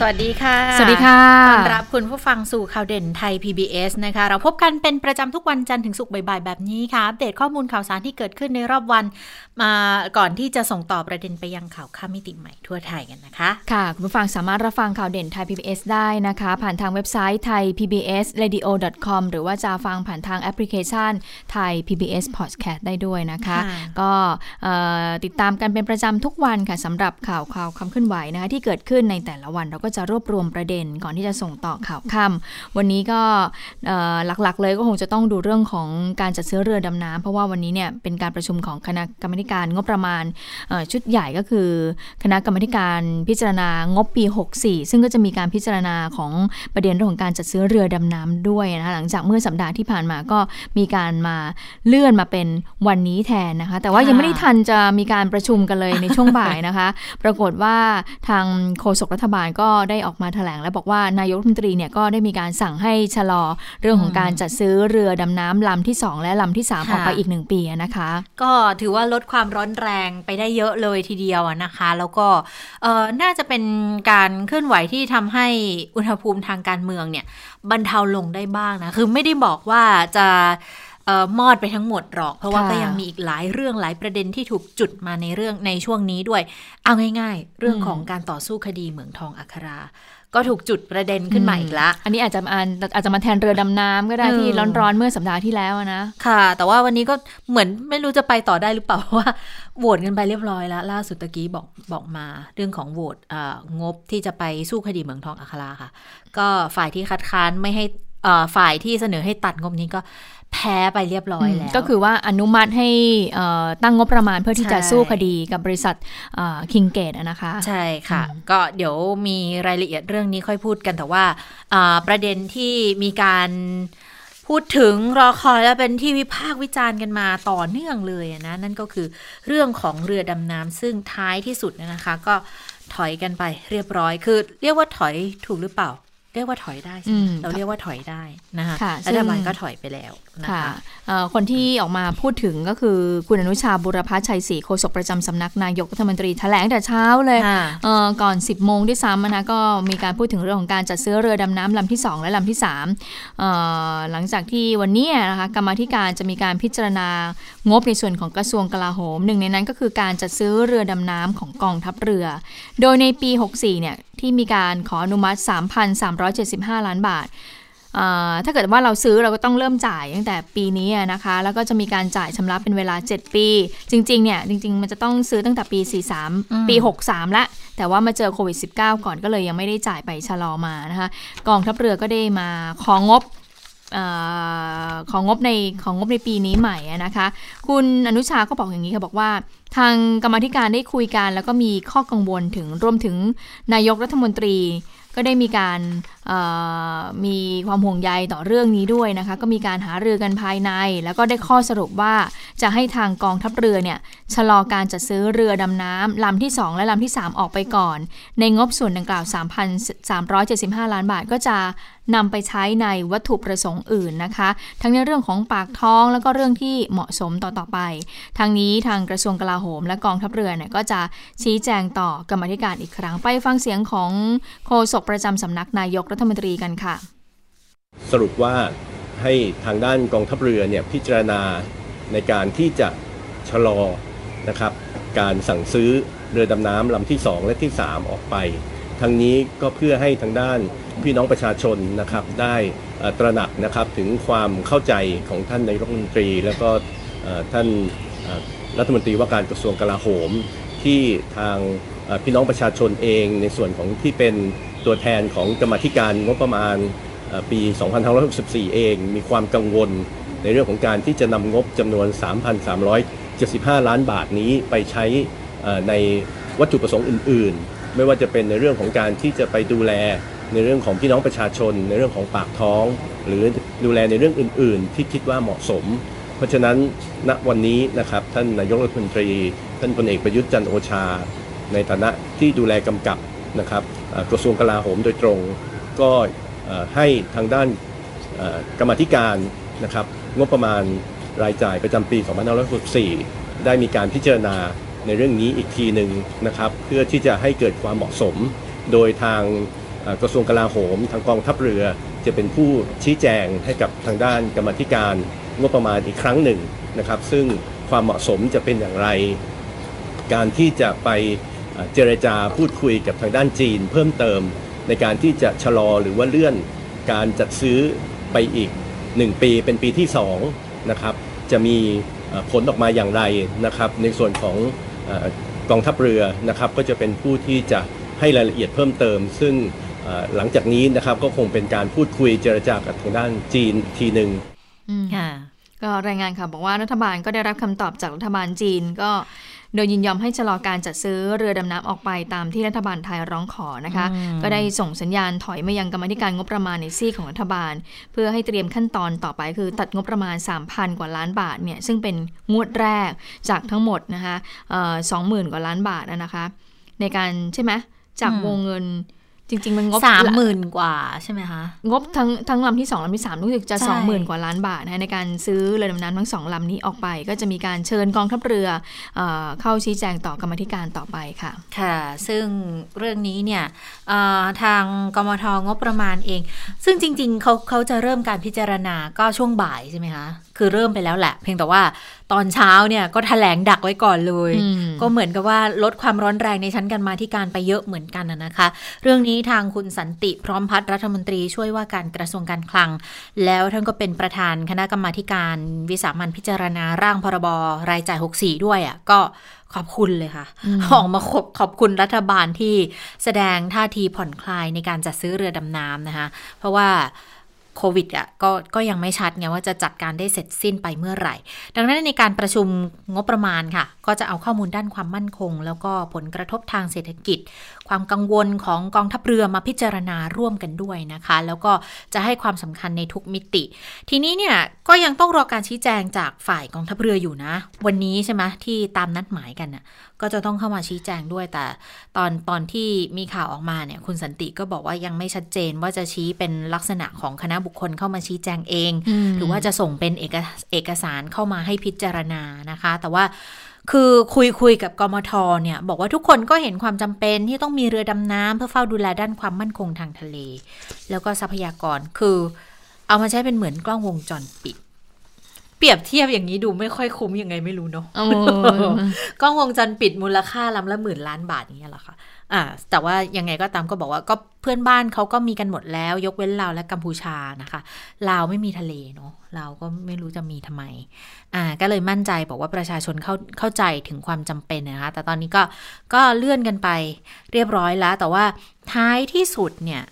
สวัสดีค่ะ สวัสดีค่ะ ต้อนรับคุณผู้ฟังสู่ข่าวเด่นไทย PBS นะคะ เราพบกันเป็นประจำทุกวันจันทร์ถึงศุกร์บ่ายๆ แบบนี้ค่ะ อัปเดตข้อมูลข่าวสารที่เกิดขึ้นในรอบวัน มาก่อนที่จะส่งต่อประเด็นไปยังข่าวข้ามมิติใหม่ทั่วไทยกันนะคะ ค่ะ คุณผู้ฟังสามารถรับฟังข่าวเด่นไทย PBS ได้นะคะ ผ่านทางเว็บไซต์ไทย PBS radio com หรือว่าจะฟังผ่านทางแอปพลิเคชันไทย PBS podcast ได้ด้วยนะคะค่ะก็เอ่อติดตามกันเป็นประจำทุกวันค่ะสำหรับข่าวข่าวความเคลื่อนไหวนะคะที่เกิดขึ้นในแต่ละวันเราก็จะรวบรวมประเด็นก่อนที่จะส่งต่อข่าวค่ำวันนี้ก็หลักๆ เลยก็คงจะต้องดูเรื่องของการจัดซื้อเรือดำน้ำเพราะว่าวันนี้เนี่ยเป็นการประชุมของคณะกรรมการงบประมาณชุดใหญ่ก็คือ คณะกรรมการพิจารณางบปี 64 ซึ่งก็จะมีการพิจารณาของประเด็นเรื่องของการจัดซื้อเรือดำน้ำด้วยนะคะหลังจากเมื่อสัปดาห์ที่ผ่านมาก็มีการมาเลื่อนมาเป็นวันนี้แทนนะคะ แต่ว่ายังไม่ได้ทันจะมีการประชุมกันเลยในช่วงบ่ายนะคะ ปรากฏว่าทางโฆษกรัฐบาลก็ได้ออกมาแถลงและบอกว่านายกรัฐมนตรีเนี่ยก็ได้มีการสั่งให้ชะลอเรื่องของการจัดซื้อเรือดำน้ำลำที่ 2 และลำที่ 3 ออกไปอีกหนึ่งปีนะคะ ก็ถือว่าลดความร้อนแรงไปได้เยอะเลยทีเดียวอะนะคะ แล้วก็เอ่อน่าจะเป็นการเคลื่อนไหวที่ทำให้อุณหภูมิทางการเมืองเนี่ยบรรเทาลงได้บ้างนะ คือไม่ได้บอกว่าจะเอ่อ มอดไปทั้งหมดหรอก เพราะว่าค่ะก็ยังมีอีกหลายเรื่องหลายประเด็นที่ถูกจุดมาในเรื่องในช่วงนี้ด้วย เอาง่าย ๆ เรื่องของการต่อสู้คดีเหมืองทองอัคราก็ถูกจุดประเด็นขึ้นมาอีกละ อันนี้อาจจะอาอาจจะมาแทนเรือดำน้ำก็ได้เออที่ร้อนๆเมื่อสัปดาห์ที่แล้วอะนะ ค่ะ แต่ว่าวันนี้ก็เหมือนไม่รู้จะไปต่อได้หรือเปล่าเพราะว่าโหวตกันไปเรียบร้อยแล้ว ล่าสุดตะกี้บอกบอกมาเรื่องของโหวตเอ่องบที่จะไปสู้คดีเหมืองทองอัคราค่ะ ก็ฝ่ายที่คัดค้านไม่ให้เอ่อ ฝ่ายที่เสนอให้ตัดงบนี้ก็แพ้ไปเรียบร้อยแล้ว ก็คือว่าอนุมัติให้เอ่อตั้งงบประมาณเพื่อที่จะใช่สู้คดีกับบริษัทคิงเกตนะคะ ใช่ค่ะ ก็เดี๋ยวมีรายละเอียดเรื่องนี้ค่อยพูดกันแต่ว่าอ่าประเด็นที่มีการพูดถึงรอคอยและเป็นที่วิพากษ์วิจารณ์กันมาต่อเนื่องเลยอะนะ นั่นก็คือเรื่องของเรือดำน้ำซึ่งท้ายที่สุดเนยนะคะ ก็ถอยกันไปเรียบร้อยคือ เรียกว่าถอยถูกหรือเปล่า เรียกว่าถอยได้ใช่ไหมอืมเราเรียกว่าถอยได้นะคะค่ะรัฐบาลซึ่งก็ถอยไปแล้วนะ ค่ะคะเอ่อคนที่ออกมาพูดถึงก็คือคุณอนุชาบุรพชัยศรีโฆษกประจำสำนักนายกรัฐมนตรีแถลงแต่เช้าเลยค่ะเอ่อก่อน 10โมงด้วยซ้ำนะก็มีการพูดถึงเรื่องของการจัดซื้อเรือดำน้ำลำที่ 2 และลำที่3เอ่อหลังจากที่วันนี้นะคะกรรมาธิการจะมีการพิจารณางบในส่วนของกระทรวงกลาโหมหนึ่งในนั้นก็คือการจัดซื้อเรือดำน้ำของกองทัพเรือ โดยในปี 64เนี่ยที่มีการขออนุมัติ 3,375 ล้านบาทเอ่อ ถ้าเกิดว่าเราซื้อเราก็ต้องเริ่มจ่ายตั้งแต่ปีนี้อะนะคะ แล้วก็จะมีการจ่ายชำระเป็นเวลา 7 ปี จริงๆเนี่ยจริง ๆ มันจะต้องซื้อตั้งแต่ปี 43 ปี 63 ละ แต่ว่ามาเจอโควิด -19 ก่อนก็เลยยังไม่ได้จ่ายไปชะลอมานะคะ กองทัพเรือก็ได้มาของงบเออของงบในของงบในปีนี้ใหม่อะนะคะ คุณอนุชาก็บอกอย่างนี้ค่ะบอกว่า ทางกรรมาธิการได้คุยกัน แล้วก็มีข้อกังวลถึงรวมถึงนายกรัฐมนตรีก็ได้มีการเอ่อ มีความห่วงใยต่อเรื่องนี้ด้วยนะคะ ก็มีการหารือกันภายใน แล้วก็ได้ข้อสรุปว่าจะให้ทางกองทัพเรือเนี่ยชะลอการจัดซื้อเรือดำน้ำลำที่ 2 และลำที่ 3 ออกไปก่อน ในงบส่วนดังกล่าว 3,375 ล้านบาทก็จะนำไปใช้ในวัตถุประสงค์อื่นนะคะ ทั้งในเรื่องของปากท้องแล้วก็เรื่องที่เหมาะสมต่อต่อไป ทางนี้ทางกระทรวงกลาโหม และกองทัพเรือเนี่ยก็จะชี้แจงต่อกรรมธิการอีกครั้งไปฟังเสียงของโฆษกประจำสำนักนายกรัฐมนตรีกันค่ะ สรุปว่าให้ทางด้านกองทัพเรือเนี่ยพิจารณาในการที่จะชะลอนะครับการสั่งซื้อเรือดำน้ำลำที่ 2 และที่ 3 ออกไป ทั้งนี้ก็เพื่อให้ทางด้านพี่น้องประชาชนนะครับได้ตระหนักนะครับถึงความเข้าใจของท่านนายรัฐมนตรี แล้วก็ท่านรัฐมนตรีว่าการกระทรวงกลาโหม ที่ทางพี่น้องประชาชนเองในส่วนของที่เป็น ตัวแทนของกรรมธิการงบประมาณปี 2564 เอง มีความกังวลในเรื่องของการที่จะนำงบจำนวน 3,375 ล้านบาทนี้ไปใช้ในวัตถุประสงค์อื่น ๆ ไม่ว่าจะเป็นในเรื่องของการที่จะไปดูแลในเรื่องของพี่น้องประชาชน ในเรื่องของปากท้อง หรือดูแลในเรื่องอื่น ๆ ที่คิดว่าเหมาะสม เพราะฉะนั้นณวันนี้นะครับท่านนายกรัฐมนตรี ท่านพลเอกประยุทธ์จันโอชา ในฐานะที่ดูแลกำกับ นะครับกระทรวงกลาโหมโดยตรงก็ให้ทางด้านกรรมธิการนะครับงบประมาณรายจ่ายประจำปี 2564 ได้มีการพิจารณาในเรื่องนี้อีกทีหนึ่งนะครับเพื่อที่จะให้เกิดความเหมาะสม โดยทางกระทรวงกลาโหม ทางกองทัพเรือจะเป็นผู้ชี้แจงให้กับทางด้านกรรมธิการงบประมาณอีกครั้งหนึ่งนะครับ ซึ่งความเหมาะสมจะเป็นอย่างไร การที่จะไป เจรจาพูดคุยกับทางด้านจีน เพิ่มเติมในการที่จะชะลอหรือว่าเลื่อนการจัดซื้อไปอีก 1 ปีเป็นปีที่2นะครับจะมีผลออกมาอย่างไรนะครับในส่วนของกองทัพเรือนะครับก็จะเป็นผู้ที่จะให้รายละเอียดเพิ่มเติม ซึ่งหลังจากนี้นะครับก็คงเป็นการพูดคุยเจรจากับทางด้านจีนทีหนึ่งก็รายงานค่ะบอกว่ารัฐบาลก็ได้รับคำตอบจากรัฐบาลจีนก็ โดยยินยอมให้ชะลอการจัดซื้อเรือดำน้ำออกไปตามที่รัฐบาลไทยร้องขอนะคะ ก็ได้ส่งสัญญาณถอยมายังกรรมธิการงบประมาณในซีของรัฐบาล เพื่อให้เตรียมขั้นตอนต่อไปคือตัดงบประมาณ 3,000 กว่าล้านบาทเนี่ยซึ่งเป็นงวดแรกจากทั้งหมดนะคะสองหมื่นกว่าล้านบาทนะคะ ในการใช่ไหมจากวงเงิน จริง ๆ มันงบสามหมื่นกว่าใช่ไหมคะ งบทั้งทั้งลำที่สองลำที่สามรู้สึกจะสองหมื่นกว่าล้านบาทนะในการซื้อเรือดำน้ำทั้งสองลำนี้ออกไป ก็จะมีการเชิญกองทัพเรือเอเข้าชี้แจงต่อกรรมธิการต่อไปค่ะ ค่ะ ซึ่งเรื่องนี้เนี่ยทางกมทงบประมาณเอง ซึ่งจริง ๆเขาเขาจะเริ่มการพิจารณาก็ช่วงบ่ายใช่ไหมคะ คือเริ่มไปแล้วแหละ เพียงแต่ว่า ตอนเช้าเนี่ยก็ถแถลงดักไว้ก่อนเลย ก็เหมือนกับว่าลดความร้อนแรงในชั้นกันมาที่การไปเยอะเหมือนกันนะคะ เรื่องนี้ทางคุณสันติพร้อมพัฒรัฐมนตรีช่วยว่าการกระทรวงการคลัง แล้วท่านก็เป็นประธานคณะกรรมาการวิสามันพิจารณาร่างพรบรายจ่าย 64 ด้วยอะ่ะก็ขอบคุณเลยค่ะออกมาขอบขอบคุณรัฐบาลที่แสดงท่าทีผ่อนคลายในการจัดซื้อเรือดำน้ำนะคะ เพราะว่า โควิดอะก็ก็ยังไม่ชัดไงว่าจะจัดการได้เสร็จสิ้นไปเมื่อไหร่ ดังนั้นในการประชุมงบประมาณค่ะ ก็จะเอาข้อมูลด้านความมั่นคง แล้วก็ผลกระทบทางเศรษฐกิจ ความกังวลของกองทัพเรือมาพิจารณาร่วมกันด้วยนะคะ แล้วก็จะให้ความสำคัญในทุกมิติ ทีนี้เนี่ยก็ยังต้องรอการชี้แจงจากฝ่ายกองทัพเรืออยู่นะ วันนี้ใช่ไหมที่ตามนัดหมายกันน่ะ ก็จะต้องเข้ามาชี้แจงด้วยแต่ตอนตอนที่มีข่าวออกมาเนี่ยคุณสันติก็บอกว่ายังไม่ชัดเจนว่าจะชี้เป็นลักษณะของคณะบุคคลเข้ามาชี้แจงเอง หรือว่าจะส่งเป็นเอกเอกสารเข้ามาให้พิจารณานะคะ แต่ว่าคือคุยคุยกับกมทเนี่ยบอกว่าทุกคนก็เห็นความจำเป็นที่ต้องมีเรือดำน้ำเพื่อเฝ้าดูแลด้านความมั่นคงทางทะเล แล้วก็ทรัพยากรคือ เอามาใช้เป็นเหมือนกล้องวงจรปิด เปรียบเทียบอย่างนี้ดูไม่ค่อยคุ้มยังไงไม่รู้เนาะกล้องวงจรปิดมูลค่าลำละหมื่นล้านบาทอย่างเงี้ยหรอคะอ่าแต่ว่ายังไงก็ตามก็บอกว่าก็เพื่อนบ้านเขาก็มีกันหมดแล้ว ยกเว้นลาวและกัมพูชานะคะลาวไม่มีทะเลเนาะลาวก็ไม่รู้จะมีทำไมอ่าก็เลยมั่นใจบอกว่าประชาชนเข้าเข้าใจถึงความจำเป็นนะคะแต่ตอนนี้ก็ก็เลื่อนกันไปเรียบร้อยแล้ว แต่ว่าท้ายที่สุดเนี่ย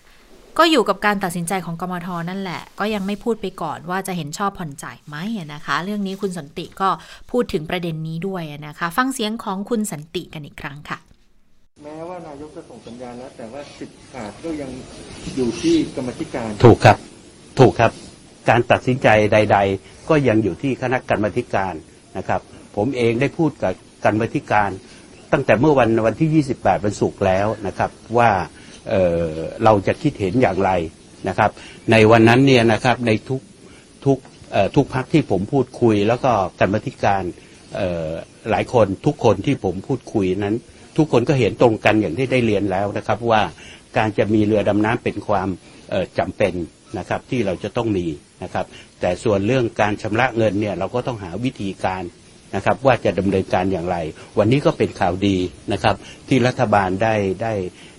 ก็อยู่กับการตัดสินใจของกมทนั่นแหละ ก็ยังไม่พูดไปก่อนว่าจะเห็นชอบผ่อนจ่ายไหมนะคะ เรื่องนี้คุณสันติก็พูดถึงประเด็นนี้ด้วยนะคะ ฟังเสียงของคุณสันติกันอีกครั้งค่ะ แม้ว่านายกจะส่งสัญญาณแล้ว แต่ว่าสิทธิ์ขาดก็ยังอยู่ที่กรรมธิการถูกครับ ถูกครับ การตัดสินใจใด ๆ ก็ยังอยู่ที่คณะกรรมการนะครับ ผมเองได้พูดกับกรรมธิการ ตั้งแต่เมื่อวันวันที่ 28วันศุกร์แล้วนะครับว่า เเราจะคิดเห็นอย่างไรนะครับ ในวันนั้นเนี่ยนะครับในทุกทุกทุกพักที่ผมพูดคุย แล้วก็กรรมธิการหลายคนทุกคนที่ผมพูดคุยนั้น ทุกคนก็เห็นตรงกันอย่างที่ได้เรียนแล้วนะครับว่าการจะมีเรือดำน้ำเป็นความจำเป็นนะครับที่เราจะต้องมีนะครับ แต่ส่วนเรื่องการชำระเงินเนี่ยเราก็ต้องหาวิธีการนะครับว่าจะดำเนินการอย่างไร วันนี้ก็เป็นข่าวดีนะครับที่รัฐบาลได้ได้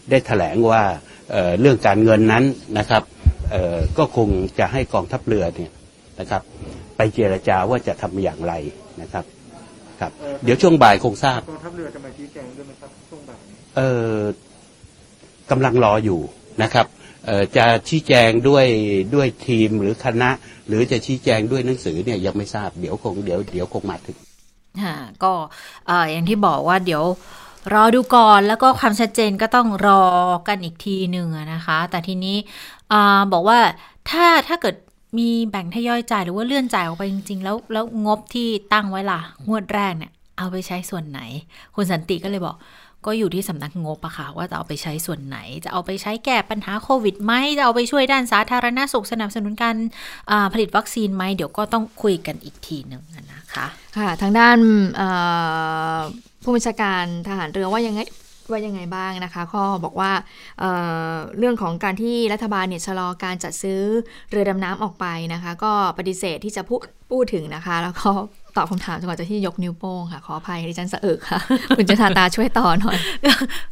ได้แถลงว่าเเรื่องการเงินนั้นนะครับก็คงจะให้กองทัพเรือเนี่ยนะครับ ไปเจรจาว่าจะทำอย่างไรนะครับครับ เดี๋ยวช่วงบ่ายคงทราบกองทัพเรือจะมาชี้แจงด้วยไหมครับช่วงบ่ายเออกำลังรออยู่นะครับจะชี้แจงด้วยด้วยทีมหรือคณะ หรือจะชี้แจงด้วยหนังสือเนี่ยยังไม่ทราบเดี๋ยวคงเดี๋ยวเดี๋ยวคงมาถึงก็อย่างที่บอกว่าเดี๋ยว รอดูก่อนแล้วก็ความชัดเจนก็ต้องรอกันอีกทีหนึ่งนะคะ แต่ทีนี้บอกว่าถ้าถ้าเกิดมีแบ่งทยอยจ่ายหรือว่าเลื่อนจ่ายออกไปจริง ๆ แล้วแล้วงบที่ตั้งไว้ล่ะ งวดแรกเนี่ยเอาไปใช้ส่วนไหน คุณสันติก็เลยบอก ก็อยู่ที่สำนักงบอะค่ะว่าจะเอาไปใช้ส่วนไหน จะเอาไปใช้แก้ปัญหาโควิดไหมจะเอาไปช่วยด้านสาธารณสุขสนับสนุนการผลิตวัคซีนไหมเดี๋ยวก็ต้องคุยกันอีกทีหนึ่งนะคะค่ะทางด้านผู้บัญชาการทหารเรือว่ายังไงว่ายังไงบ้างนะคะก็บอกว่าเเรื่องของการที่รัฐบาลเนี่ยชะลอการจัดซื้อเรือดำน้ำออกไปนะคะ ก็ปฏิเสธที่จะพูดพูดถึงนะคะ แล้วก็ ตอบคำถามจนกว่าจะที่ยกนิ้วโป้งค่ะ ขออภัยดิฉันสะอึกค่ะ คุณจุธาตาช่วยต่อหน่อย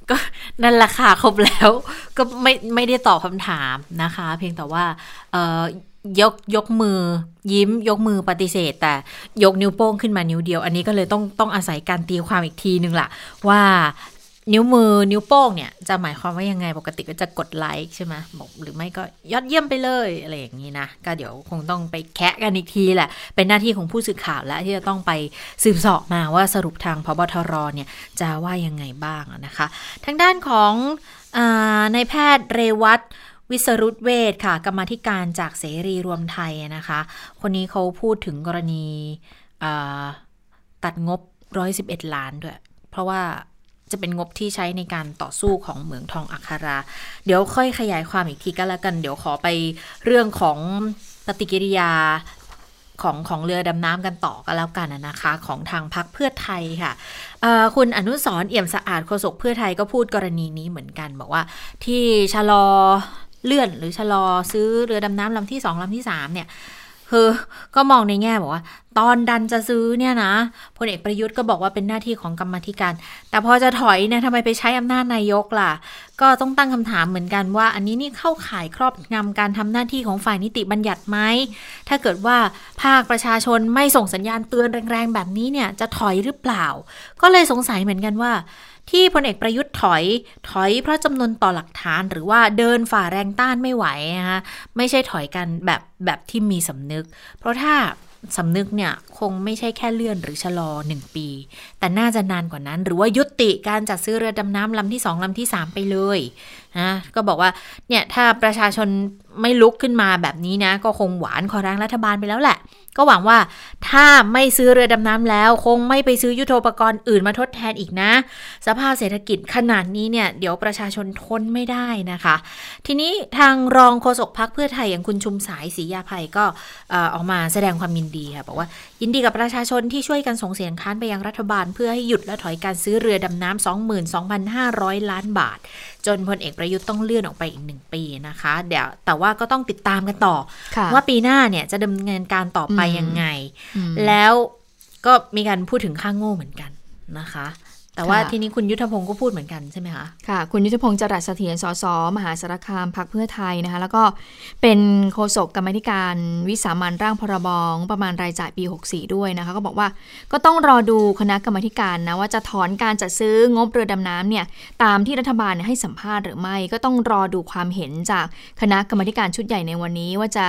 ก็นั่นแหละค่ะครบแล้ว ก็ไม่ไม่ได้ตอบคำถามนะคะ เพียงแต่ว่าเยกยกมือยิ้มยกมือปฏิเสธ แต่ยกนิ้วโป้งขึ้นมานิ้วเดียว อันนี้ก็เลยต้องต้องอาศัยการตีความอีกทีนึงล่ะ ว่า นิ้วมือนิ้วโป้งเนี่ยจะหมายความว่ายังไงปกติก็จะกดไลค์ใช่ไหมบอกหรือไม่ก็ยอดเยี่ยมไปเลยอะไรอย่างนี้นะก็เดี๋ยวคงต้องไปแคะกันอีกทีแหละ เป็นหน้าที่ของผู้สื่อข่าวแล้วที่จะต้องไปสืบสอบมาว่าสรุปทางพบทรเนี่ยจะว่ายังไงบ้างนะคะ ทางด้านของในายแพทย์เรวัตวิสรุตเวทค่ะกรรมธิการจากเสรีรวมไทยนะคะ คนนี้เขาพูดถึงกรณีตัดงบ 111 ล้านด้วย เพราะว่า จะเป็นงบที่ใช้ในการต่อสู้ของเหมืองทองอัคารา เดี๋ยวค่อยขยายความอีกทีก็แล้วกัน เดี๋ยวขอไปเรื่องของปฏิกิริยาของของเรือดำน้ำกันต่อก็แล้วกันนะคะ ของทางพักเพื่อไทยค่ะคุณอนุสรเอี่ยมสะอาดโฆษกเพื่อไทยก็พูดกรณีนี้เหมือนกัน บอกว่าที่ชะลอเลื่อนหรือชะลอซื้อเรือดำน้ำลำที่สองลำที่สามเนี่ย คือก็มองในแง่บอกว่า ตอนดันจะซื้อเนี่ยนะพลเอกประยุทธ์ก็บอกว่าเป็นหน้าที่ของกรรมธิการ แต่พอจะถอยเนี่ยทำไมไปใช้อำนาจนายกล่ะ ก็ต้องตั้งคำถามเหมือนกันว่า อันนี้นี่เข้าข่ายครอบงำการทำหน้าที่ของฝ่ายนิติบัญญัติไหมถ้าเกิดว่าภาคประชาชนไม่ส่งสัญญาณเตือนแรงๆแบบนี้เนี่ยจะถอยหรือเปล่า ก็เลยสงสัยเหมือนกันว่า ที่พลเอกประยุทธ์ถอยถอยเพราะจำนวนต่อหลักฐาน หรือว่าเดินฝ่าแรงต้านไม่ไหวนะคะไม่ใช่ถอยกันแบบแบบที่มีสำนึก เพราะถ้าสำนึกเนี่ยคงไม่ใช่แค่เลื่อนหรือชะลอหนึ่งปี แต่น่าจะนานกว่านั้น หรือว่ายุติการจัดซื้อเรือดำน้ำลำที่สองลำที่สามไปเลย นะก็บอกว่าเนี่ยถ้าประชาชนไม่ลุกขึ้นมาแบบนี้นะ ก็คงหวานขอแรงรัฐบาลไปแล้วแหละ ก็หวังว่าถ้าไม่ซื้อเรือดำน้ำแล้ว คงไม่ไปซื้อยุโทโธปกรณ์อื่นมาทดแทนอีกนะ สภาพเศรษฐกิจขนาดนี้เนี่ย เดี๋ยวประชาชนทนไม่ได้นะคะ ทีนี้ทางรองโฆษกพักเพื่อไทยอย่างคุณชุมสายศรียาภัยก็ออกมาแสดงความยินดีค่ะบอกว่ายินดีกับประชาชนที่ช่วยกันส่งเสียงค้านไปยังรัฐบาล เพื่อให้หยุดและถอยการซื้อเรือดำน้ำ22,500 ล้านบาท จนพลเอกประยุทธ์ต้องเลื่อนออกไปอีกหนึ่งปีนะคะ เดี๋ยวแต่ว่าก็ต้องติดตามกันต่อ ว่าปีหน้าเนี่ยจะดำเนินการต่อไปยังไง แล้วก็มีการพูดถึงค่างโง่เหมือนกันนะคะ แต่ว่าทีนี้คุณยุทธพงศ์ก็พูดเหมือนกันใช่ไหมคะค่ะ คุณยุทธพงศ์จรัสเสถียรสสมหาสารคามพักเพื่อไทยนะคะ แล้วก็เป็นโฆษกกรรมธิการวิสามันร่างพรบงประมาณรายจ่ายปี 64 ด้วยนะคะ ก็บอกว่าก็ต้องรอดูคณะกรรมการนะว่าจะถอนการจัดซื้องบเรือดำน้ำเนี่ยตามที่รัฐบาลให้สัมภาษณ์หรือไม่ ก็ต้องรอดูความเห็นจากคณะกรรมการชุดใหญ่ในวันนี้ว่าจะ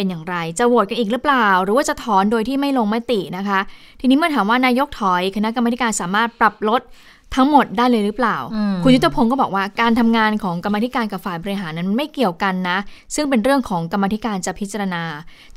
เป็นอย่างไร จะโหวตกันอีกหรือเปล่า หรือว่าจะถอนโดยที่ไม่ลงมตินะคะ ทีนี้เมื่อถามว่านายกถอย คณะกรรมการสามารถปรับลด ทั้งหมดได้เลยหรือเปล่า คุณยุทธพงศ์ก็บอกว่าการทำงานของกรรมธิการกับฝ่ายบริหารนั้นไม่เกี่ยวกันนะ ซึ่งเป็นเรื่องของกรรมธิการจะพิจารณา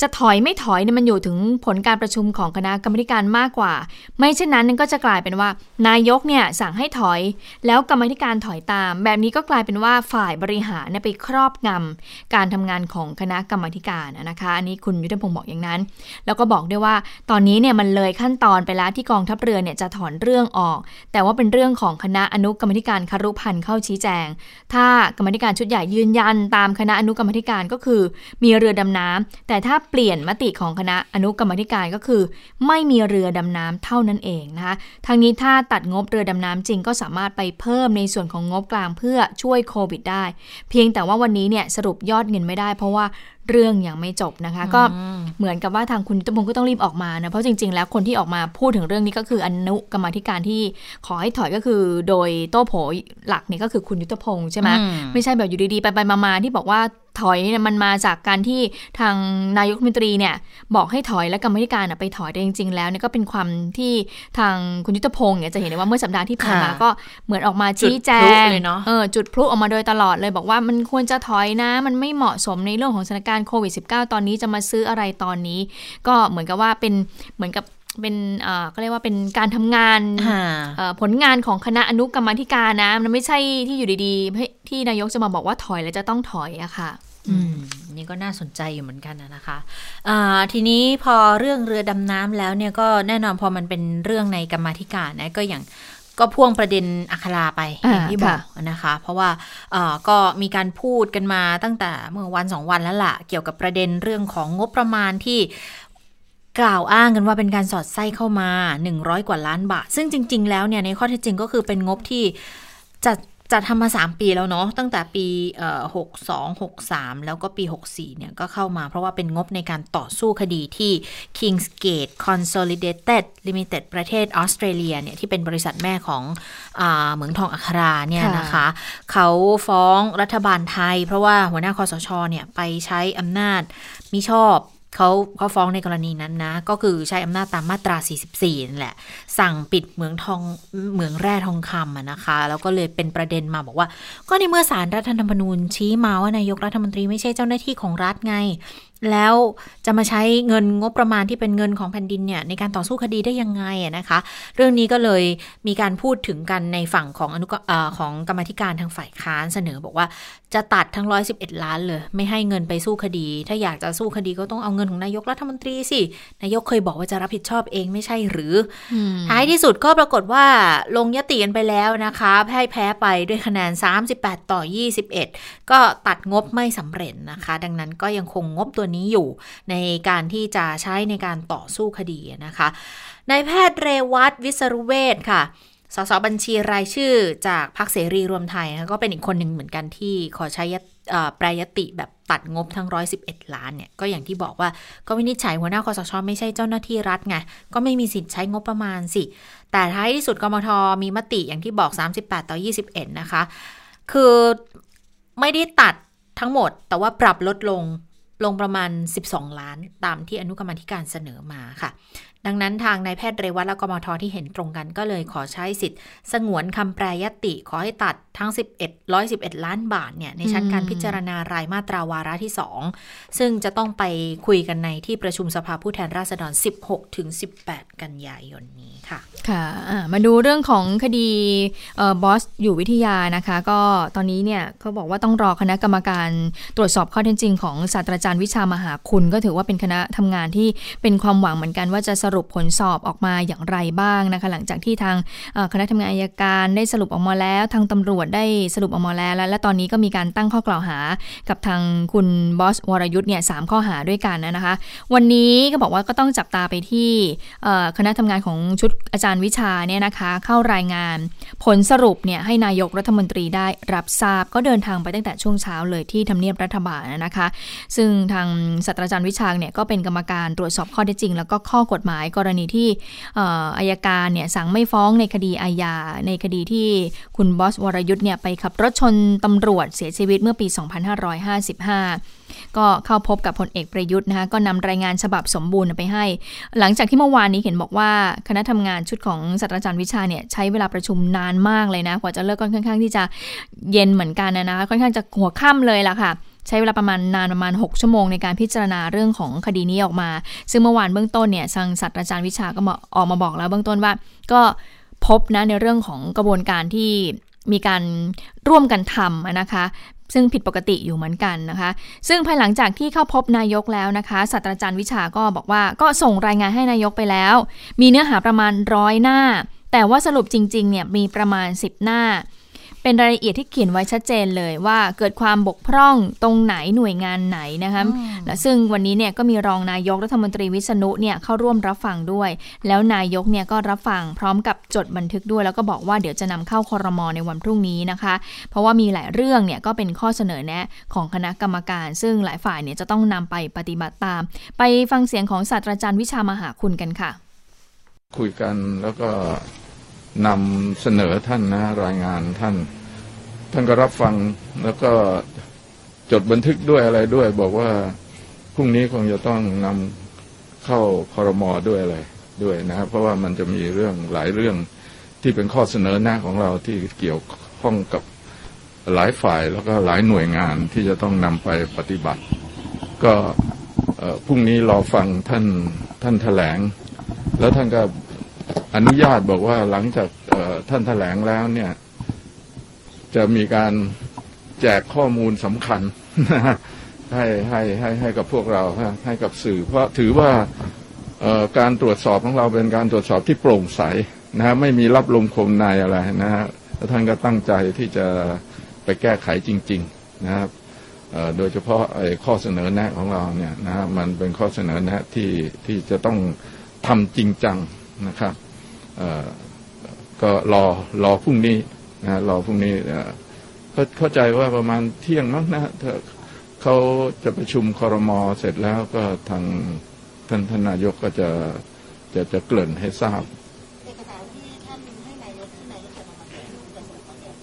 จะถอยไม่ถอยเนี่ยมันอยู่ถึงผลการประชุมของคณะกรรมธิการมากกว่า ไม่เช่นนั้นก็จะกลายเป็นว่า นายกเนี่ยสั่งให้ถอย แล้วกรรมธิการถอยตาม แบบนี้ก็กลายเป็นว่าฝ่ายบริหารเนี่ยไปครอบงำการทำงานของคณะกรรมธิการนะคะอันนี้คุณยุทธพงศ์บอกอย่างนั้น แล้วก็บอกด้วยว่าตอนนี้เนี่ยมันเลยขั้นตอนไปแล้วที่กองทัพเรือเนี่ยจะถอนเรื่องออก แต่ว่าเป็นเรื่องื่องของคณะอนุกรรมธิการคารุพันธ์เข้าชี้แจง ถ้ากรรมธิการชุดใหญ่ยืนยันตามคณะอนุกรรมธิการก็คือ มีเรือดำน้ำแต่ถ้าเปลี่ยนมติของคณะอนุกรรมธิการก็คือ ไม่มีเรือดำน้ำเท่านั้นเองนะคะทางนี้ถ้าตัดงบเรือดำน้ำจริงก็สามารถไปเพิ่มในส่วนของงบกลางเพื่อช่วยโควิดได้ เพียงแต่ว่าวันนี้เนี่ยสรุปยอดเงินไม่ได้ เพราะว่าเรื่องยังไม่จบนะคะ ก็เหมือนกับว่าทางคุณยุทธพงศ์ก็ต้องรีบออกมานะเพราะจริง ๆ แล้วคนที่ออกมาพูดถึงเรื่องนี้ก็คืออนุกรรมธิการที่ขอให้ถอยก็คือ โดยโต้โผหลักเนี่ยก็คือคุณยุทธพงศ์ใช่ไหมไม่ใช่แบบอยู่ดีๆไปๆมาๆที่บอกว่า ถอยเนี่ยมันมาจากการที่ทางนายกรัฐมนตรีเนี่ยบอกให้ถอยและกรรมธิการไปถอยแต่จริง ๆ แล้วเนี่ยก็เป็นความที่ทางคุณยุทธพงศ์เนี่ยจะเห็นได้ว่าเมื่อสัปดาห์ที่ผ่านมาก็เหมือนออกมาชี้แจงเออจุดพลุออกมาโดยตลอดเลยบอกว่ามันควรจะถอยนะ มันไม่เหมาะสมในเรื่องของสถานการณ์โควิด -19 ตอนนี้จะมาซื้ออะไรตอนนี้ ก็เหมือนกับว่าเป็นเหมือนกับ เป็นเอ่อก็เรียกว่าเป็นการทำงานอ่าเอ่อผลงานของคณะอนุกรรมาธิการนะ มันไม่ใช่ที่อยู่ดีๆให้ที่นายกจะมาบอกว่าถอยแล้วจะต้องถอยอะค่ะอืมนี่ก็น่าสนใจอยู่เหมือนกันนะนะคะอ่าทีนี้พอเรื่องเรือดำน้ำแล้วเนี่ยก็แน่นอนพอมันเป็นเรื่องในกรรมาธิการนะก็อย่างก็พ่วงประเด็นอัคราไปอย่างที่บอ่าอกนะคะ เพราะว่าเอ่อก็มีการพูดกันมาตั้งแต่เมื่อวันสองวันแล้วล่ะ เกี่ยวกับประเด็นเรื่องของงบประมาณที่ กล่าวอ้างกันว่าเป็นการสอดไส้เข้ามา 100 กว่าล้านบาท ซึ่งจริง ๆ แล้วเนี่ยในข้อเท็จจริงก็คือเป็นงบที่จัดจัดทำมา 3 ปีแล้วเนาะตั้งแต่ปีเอ่อ62 63แล้วก็ปี 64เนี่ยก็เข้ามาเพราะว่าเป็นงบในการต่อสู้คดีที่ Kingsgate Consolidated Limited ประเทศออสเตรเลียเนี่ยที่เป็นบริษัทแม่ของอาเหมืองทองอัคราเนี่ยค่ะนะคะ เขาฟ้องรัฐบาลไทย เพราะว่าหัวหน้าคอสชเนี่ยไปใช้อำนาจมิชอบ เขาเขาฟ้องในกรณีนั้นนะ ก็คือใช้อำนาจตามมาตรา 44นั่นแหละ สั่งปิดเหมืองทองเหมืองแร่ทองคำะนะคะ แล้วก็เลยเป็นประเด็นมาบอกว่า ก็ในเมื่อสารรัฐธรรมนูญชี้มาว่านายกรัฐมนตรีไม่ใช่เจ้าหน้าที่ของรัฐไง แล้วจะมาใช้เงินงบประมาณที่เป็นเงินของแผ่นดินเนี่ยในการต่อสู้คดีได้ยังไงอะนะคะ เรื่องนี้ก็เลยมีการพูดถึงกันในฝั่งของอนุกเอ่อของกรรมาธิการทางฝ่ายค้านเสนอบอกว่าจะตัดทั้ง 111 ล้านเลย ไม่ให้เงินไปสู้คดี ถ้าอยากจะสู้คดีก็ต้องเอาเงินของนายกรัฐมนตรีสิ นายกเคยบอกว่าจะรับผิดชอบเองไม่ใช่หรือ ท้ายที่สุดก็ปรากฏว่าลงยติกันไปแล้วนะคะแพ้แพ้ไปด้วยคะแนน 38 ต่อ 21 ก็ตัดงบไม่สำเร็จนะคะ ดังนั้นก็ยังคงงบตัวนี้อยู่ในการที่จะใช้ในการต่อสู้คดีนะคะนายแพทย์เรวัตวิศรุเวศค่ะสสบัญชีรายชื่อจากพรรคเสรีรวมไทยนะก็เป็นอีกคนหนึ่งเหมือนกันที่ขอใช้แปรยติแบบตัดงบทั้ง 111 ล้านเนี่ย ก็อย่างที่บอกว่าก็วินิจฉัยหัวหน้าคอสชไม่ใช่เจ้าหน้าที่รัฐไง ก็ไม่มีสิทธิ์ใช้งบประมาณสิ แต่ท้ายที่สุดกมทมีมติอย่างที่บอก 38 ต่อ 21 นะคะ คือไม่ได้ตัดทั้งหมดแต่ว่าปรับลดลง ลงประมาณ 12 ล้านตามที่อนุกรรมธิการเสนอมาค่ะ ดังนั้นทางนายแพทย์เรวัตและกมทที่เห็นตรงกันก็เลยขอใช้สิทธิ์ สงวนคำแปรยติขอให้ตัดทั้ง 11 111 ล้านบาทเนี่ยในชั้นการพิจารณารายมาตราวาระที่ 2 ซึ่งจะต้องไปคุยกันในที่ประชุมสภาผู้แทนราษฎร 16 ถึง 18 กันยายนนี้ค่ะ ค่ะอ่ามาดูเรื่องของคดีเอ่อบอสอยู่วิทยานะคะ ก็ตอนนี้เนี่ยเขาบอกว่าต้องรอคณะกรรมการตรวจสอบข้อเท็จจริงของศาสตราจารย์วิชามหาคุณ ก็ถือว่าเป็นคณะทำงานที่เป็นความหวังเหมือนกันว่าจะสรุปผลสอบออกมาอย่างไรบ้างนะคะ หลังจากที่ทางคณะทำงานอายการได้สรุปออกมาแล้ว ทางตำรวจได้สรุปออกมาแล้วและและตอนนี้ก็มีการตั้งข้อกล่าวหากับทางคุณบอสวรยุทธ์เนี่ยสามข้อหาด้วยกันนะคะ วันนี้ก็บอกว่าก็ต้องจับตาไปที่คณะทำงานของชุดอาจารย์วิชาเนี่ยนะคะ เข้ารายงานผลสรุปเนี่ยให้นายกรัฐมนตรีได้รับทราบก็เดินทางไปตั้งแต่ช่วงเช้าเลยที่ทำเนียบรัฐบาลนะคะ ซึ่งทางศาสตราจารย์วิชาเนี่ยก็เป็นกรรมการตรวจสอบข้อเท็จจริง แล้วก็ข้อกฎหมายกรณีที่อายการเนี่ยสั่งไม่ฟ้องในคดีอาญาในคดีที่คุณบอสวรยุทธ์เนี่ยไปขับรถชนตำรวจเสียชีวิตเมื่อปี 2555 ก็เข้าพบกับพลเอกประยุทธ์นะคะก็นำรายงานฉบับสมบูรณ์ไปให้ หลังจากที่เมื่อวานนี้เห็นบอกว่าคณะทำงานชุดของศาสตราจารย์วิชาเนี่ยใช้เวลาประชุมนานมากเลยนะกว่าจะเลิกก็ค่อนข้างที่จะเย็นเหมือนกันนะนะคะค่อนข้างจะหัวค่ำเลยล่ะค่ะ ใช้เวลาประมาณนานประมาณ 6 ชั่วโมงในการพิจารณาเรื่องของคดีนี้ออกมา ซึ่งเมื่อวานเบื้องต้นเนี่ยทางศาสตราจารย์วิชาก็มาออกมาบอกแล้วเบื้องต้นว่า ก็พบนะในเรื่องของกระบวนการที่มีการร่วมกันทำนะคะ ซึ่งผิดปกติอยู่เหมือนกันนะคะ ซึ่งภายหลังจากที่เข้าพบนายกแล้วนะคะศาสตราจารย์วิชาก็บอกว่าก็ส่งรายงานให้นายกไปแล้ว มีเนื้อหาประมาณร้อยหน้า แต่ว่าสรุปจริงๆเนี่ยมีประมาณ 10 หน้า เป็นรายละเอียดที่เขียนไว้ชัดเจนเลยว่าเกิดความบกพร่องตรงไหนหน่วยงานไหนนะคะและซึ่งวันนี้เนี่ยก็มีรองนายกรัฐมนตรีวิษณุเนี่ยเข้าร่วมรับฟังด้วย แล้วนายกเนี่ยก็รับฟังพร้อมกับจดบันทึกด้วย แล้วก็บอกว่าเดี๋ยวจะนำเข้าคอรมอในวันพรุ่งนี้นะคะ เพราะว่ามีหลายเรื่องเนี่ยก็เป็นข้อเสนอแนะของคณะกรรมการ ซึ่งหลายฝ่ายเนี่ยจะต้องนำไปปฏิบัติตาม ไปฟังเสียงของศาสตราจารย์วิชามหาคุณกันค่ะ คุยกันแล้วก็ นำเสนอท่านนะรายงานท่าน ท่านก็รับฟังแล้วก็จดบันทึกด้วยอะไรด้วย บอกว่าพรุ่งนี้คงจะต้องนำเข้าคอรมอด้วยอะไรด้วยนะครับ เพราะว่ามันจะมีเรื่องหลายเรื่องที่เป็นข้อเสนอแนะของเราที่เกี่ยวข้องกับหลายฝ่ายแล้วก็หลายหน่วยงานที่จะต้องนำไปปฏิบัติ ก็พรุ่งนี้รอฟังท่านท่านแถลง แล้วท่านก็ อนุญาตบอกว่าหลังจากท่านแถลงแล้วเนี่ย จะมีการแจกข้อมูลสำคัญให้ให้ให้ให้กับพวกเราให้กับสื่อ เพราะถือว่าการตรวจสอบของเราเป็นการตรวจสอบที่โปร่งใสนะฮะไม่มีรับลมคมในอะไรนะฮะท่านก็ตั้งใจที่จะไปแก้ไขจริง ๆ นะครับโดยเฉพาะข้อเสนอแนะของเราเนี่ยนะมันเป็นข้อเสนอแนะที่ที่จะต้องทำจริงจังนะครับ ก็รอรอพรุ่งนี้นะฮะรอพรุ่งนี้เอ่อเข้าเข้าใจว่าประมาณเที่ยงมั้งนะฮะถ้าเขาจะประชุมคอรมอเสร็จแล้วก็ทางท่านท่านนายกก็จะจะจะเกริ่นให้ทราบเอกสารที่ท่านให้นายกที่นายกจะนำมาแถลงจะส่งมาเนี่ย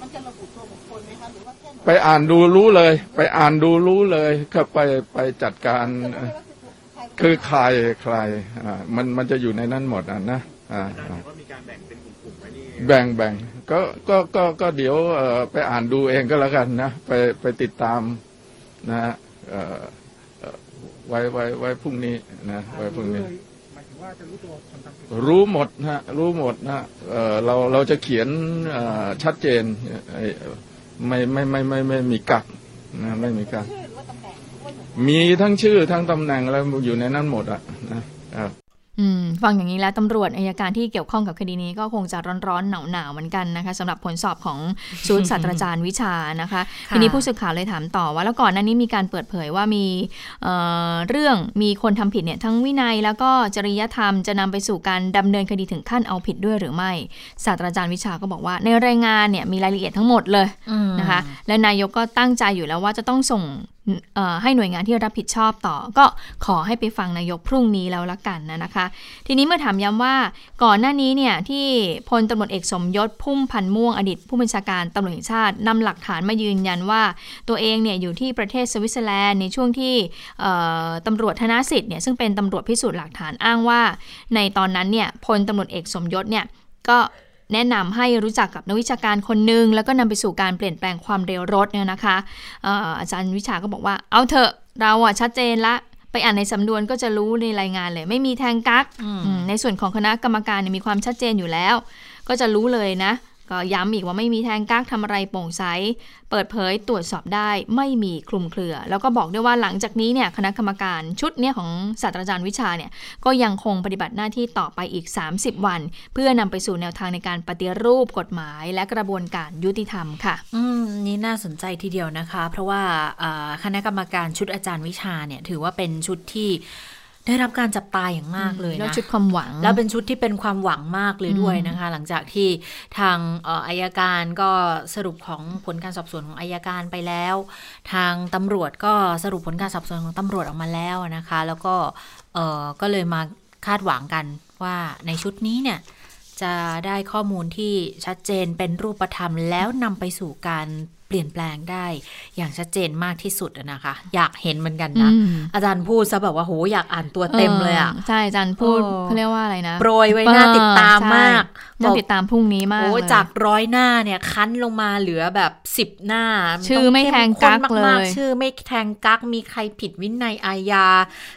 มันจะระบุตัวบุคคลไหมคะหรือว่าแค่หน่วยไปอ่านดูรู้เลย ไปอ่านดูรู้เลยก็ไปไปจัดการเอ่อคือใครใครอ่ามันมันจะอยู่ในนั้นหมดอะนะ อ่าอ่าแบ่งแบ่งก็ก็ก็ก็เดี๋ยวเอ่อไปอ่านดูเองก็แล้วกันนะไปไปติดตามนะฮะเอ่อเอ่อไว้ไว้ไว้พรุ่งนี้นะไว้พรุ่งนี้รู้หมดนะฮะรู้หมดนะฮะเอ่อเราเราจะเขียนเอ่อชัดเจนไอ้ไม่ไม่ไม่ไม่ไม่ไม่มีกักนะไม่มีกักมีทั้งชื่อทั้งตำแหน่งอะไรอยู่ในนั้นหมดอะนะครับอืม ฟังอย่างนี้แล้วตำรวจอายการที่เกี่ยวข้องกับคดีนี้ก็คงจะร้อนๆหนาวๆเหมือนกันนะคะสำหรับผลสอบของศูนย์ศาสตราจารย์วิชานะคะค่ะทีนี้ผู้สื่อข่าวเลยถามต่อว่าแล้วก่อนหน้านี้มีการเปิดเผยว่ามีเอ่อเรื่องมีคนทำผิดเนี่ยทั้งวินัยแล้วก็จริยธรรมจะนำไปสู่การดำเนินคดีถึงขั้นเอาผิดด้วยหรือไม่ศาสตราจารย์วิชาก็บอกว่า ในรายงานเนี่ยมีรายละเอียดทั้งหมดเลยอืมนะคะและนายกก็ตั้งใจอยู่แล้วว่าจะต้องส่งเอ่อ ให้หน่วยงานที่รับผิดชอบต่อ ก็ขอให้ไปฟังนายกพรุ่งนี้แล้วละกันนะนะคะ ทีนี้เมื่อถามย้ำว่าก่อนหน้านี้เนี่ยที่พลตำรวจเอกสมยศพุ่มพันม่วงอดีตผู้บัญชาการตำรวจแห่งชาตินำหลักฐานมายืนยันว่า ตัวเองเนี่ยอยู่ที่ประเทศสวิตเซอร์แลนด์ในช่วงที่ตำรวจธนสิทธิ์เนี่ยซึ่งเป็นตำรวจพิสูจน์หลักฐานอ้างว่า ในตอนนั้นเนี่ยพลตำรวจเอกสมยศเนี่ยก็ แนะนำให้รู้จักกับนักวิชาการคนหนึ่งแล้วก็นำไปสู่การเปลี่ยนแปลงความเร็วรถเนี่ยนะคะเอ่ออาจารย์วิชาก็บอกว่าเอาเถอะเราอะชัดเจนละไปอ่านในสำนวนก็จะรู้ในรายงานเลย ไม่มีแทงกักอืมในส่วนของคณะกรรมการเนี่ยมีความชัดเจนอยู่แล้ว ก็จะรู้เลยนะ ก็ย้ำอีกว่าไม่มีแทงกักทำอะไรโปร่งใส เปิดเผยตรวจสอบได้ไม่มีคลุมเครือ แล้วก็บอกด้วยว่าหลังจากนี้เนี่ยคณะกรรมการชุดเนี่ยของศาสตราจารย์วิชาเนี่ยก็ยังคงปฏิบัติหน้าที่ต่อไปอีก 30 วัน เพื่อนำไปสู่แนวทางในการปฏิรูปกฎหมาย และกระบวนการยุติธรรมค่ะ อืมนี่น่าสนใจทีเดียวนะคะ เพราะว่าอ่าคณะกรรมการชุดอาจารย์วิชาเนี่ยถือว่าเป็นชุดที่ ได้รับการจับตาอย่างมากเลยแล้วนะชุดความหวัง แล้วเป็นชุดที่เป็นความหวังมากเลยด้วยอืมนะคะ หลังจากที่ทางเอ่ออายการก็สรุปของผลการสอบสวนของอายการไปแล้ว ทางตำรวจก็สรุปผลการสอบสวนของตำรวจออกมาแล้วนะคะ แล้วก็เออก็เลยมาคาดหวังกันว่าในชุดนี้เนี่ยจะได้ข้อมูลที่ชัดเจนเป็นรูปธรรมแล้วนำไปสู่การ เปลี่ยนแปลงได้ อย่างชัดเจนมากที่สุดอะนะคะ อยากเห็นเหมือนกันนะอืมอาจารย์พูดซะแบบว่าโหอยากอ่านตัวเต็มเลยอะใช่อาจารย์พูดโอ้เขาเรียกว่าอะไรนะ โปรยไว้น่าติดตามมากใช่น่าติดตามพรุ่งนี้มากโอ้เลยจากร้อยหน้าเนี่ยคั้นลงมาเหลือแบบสิบหน้า ชื่อไม่แทงกั๊กต้องข้นมากเลยๆชื่อไม่แทงกักมีใครผิดวินัยอาญา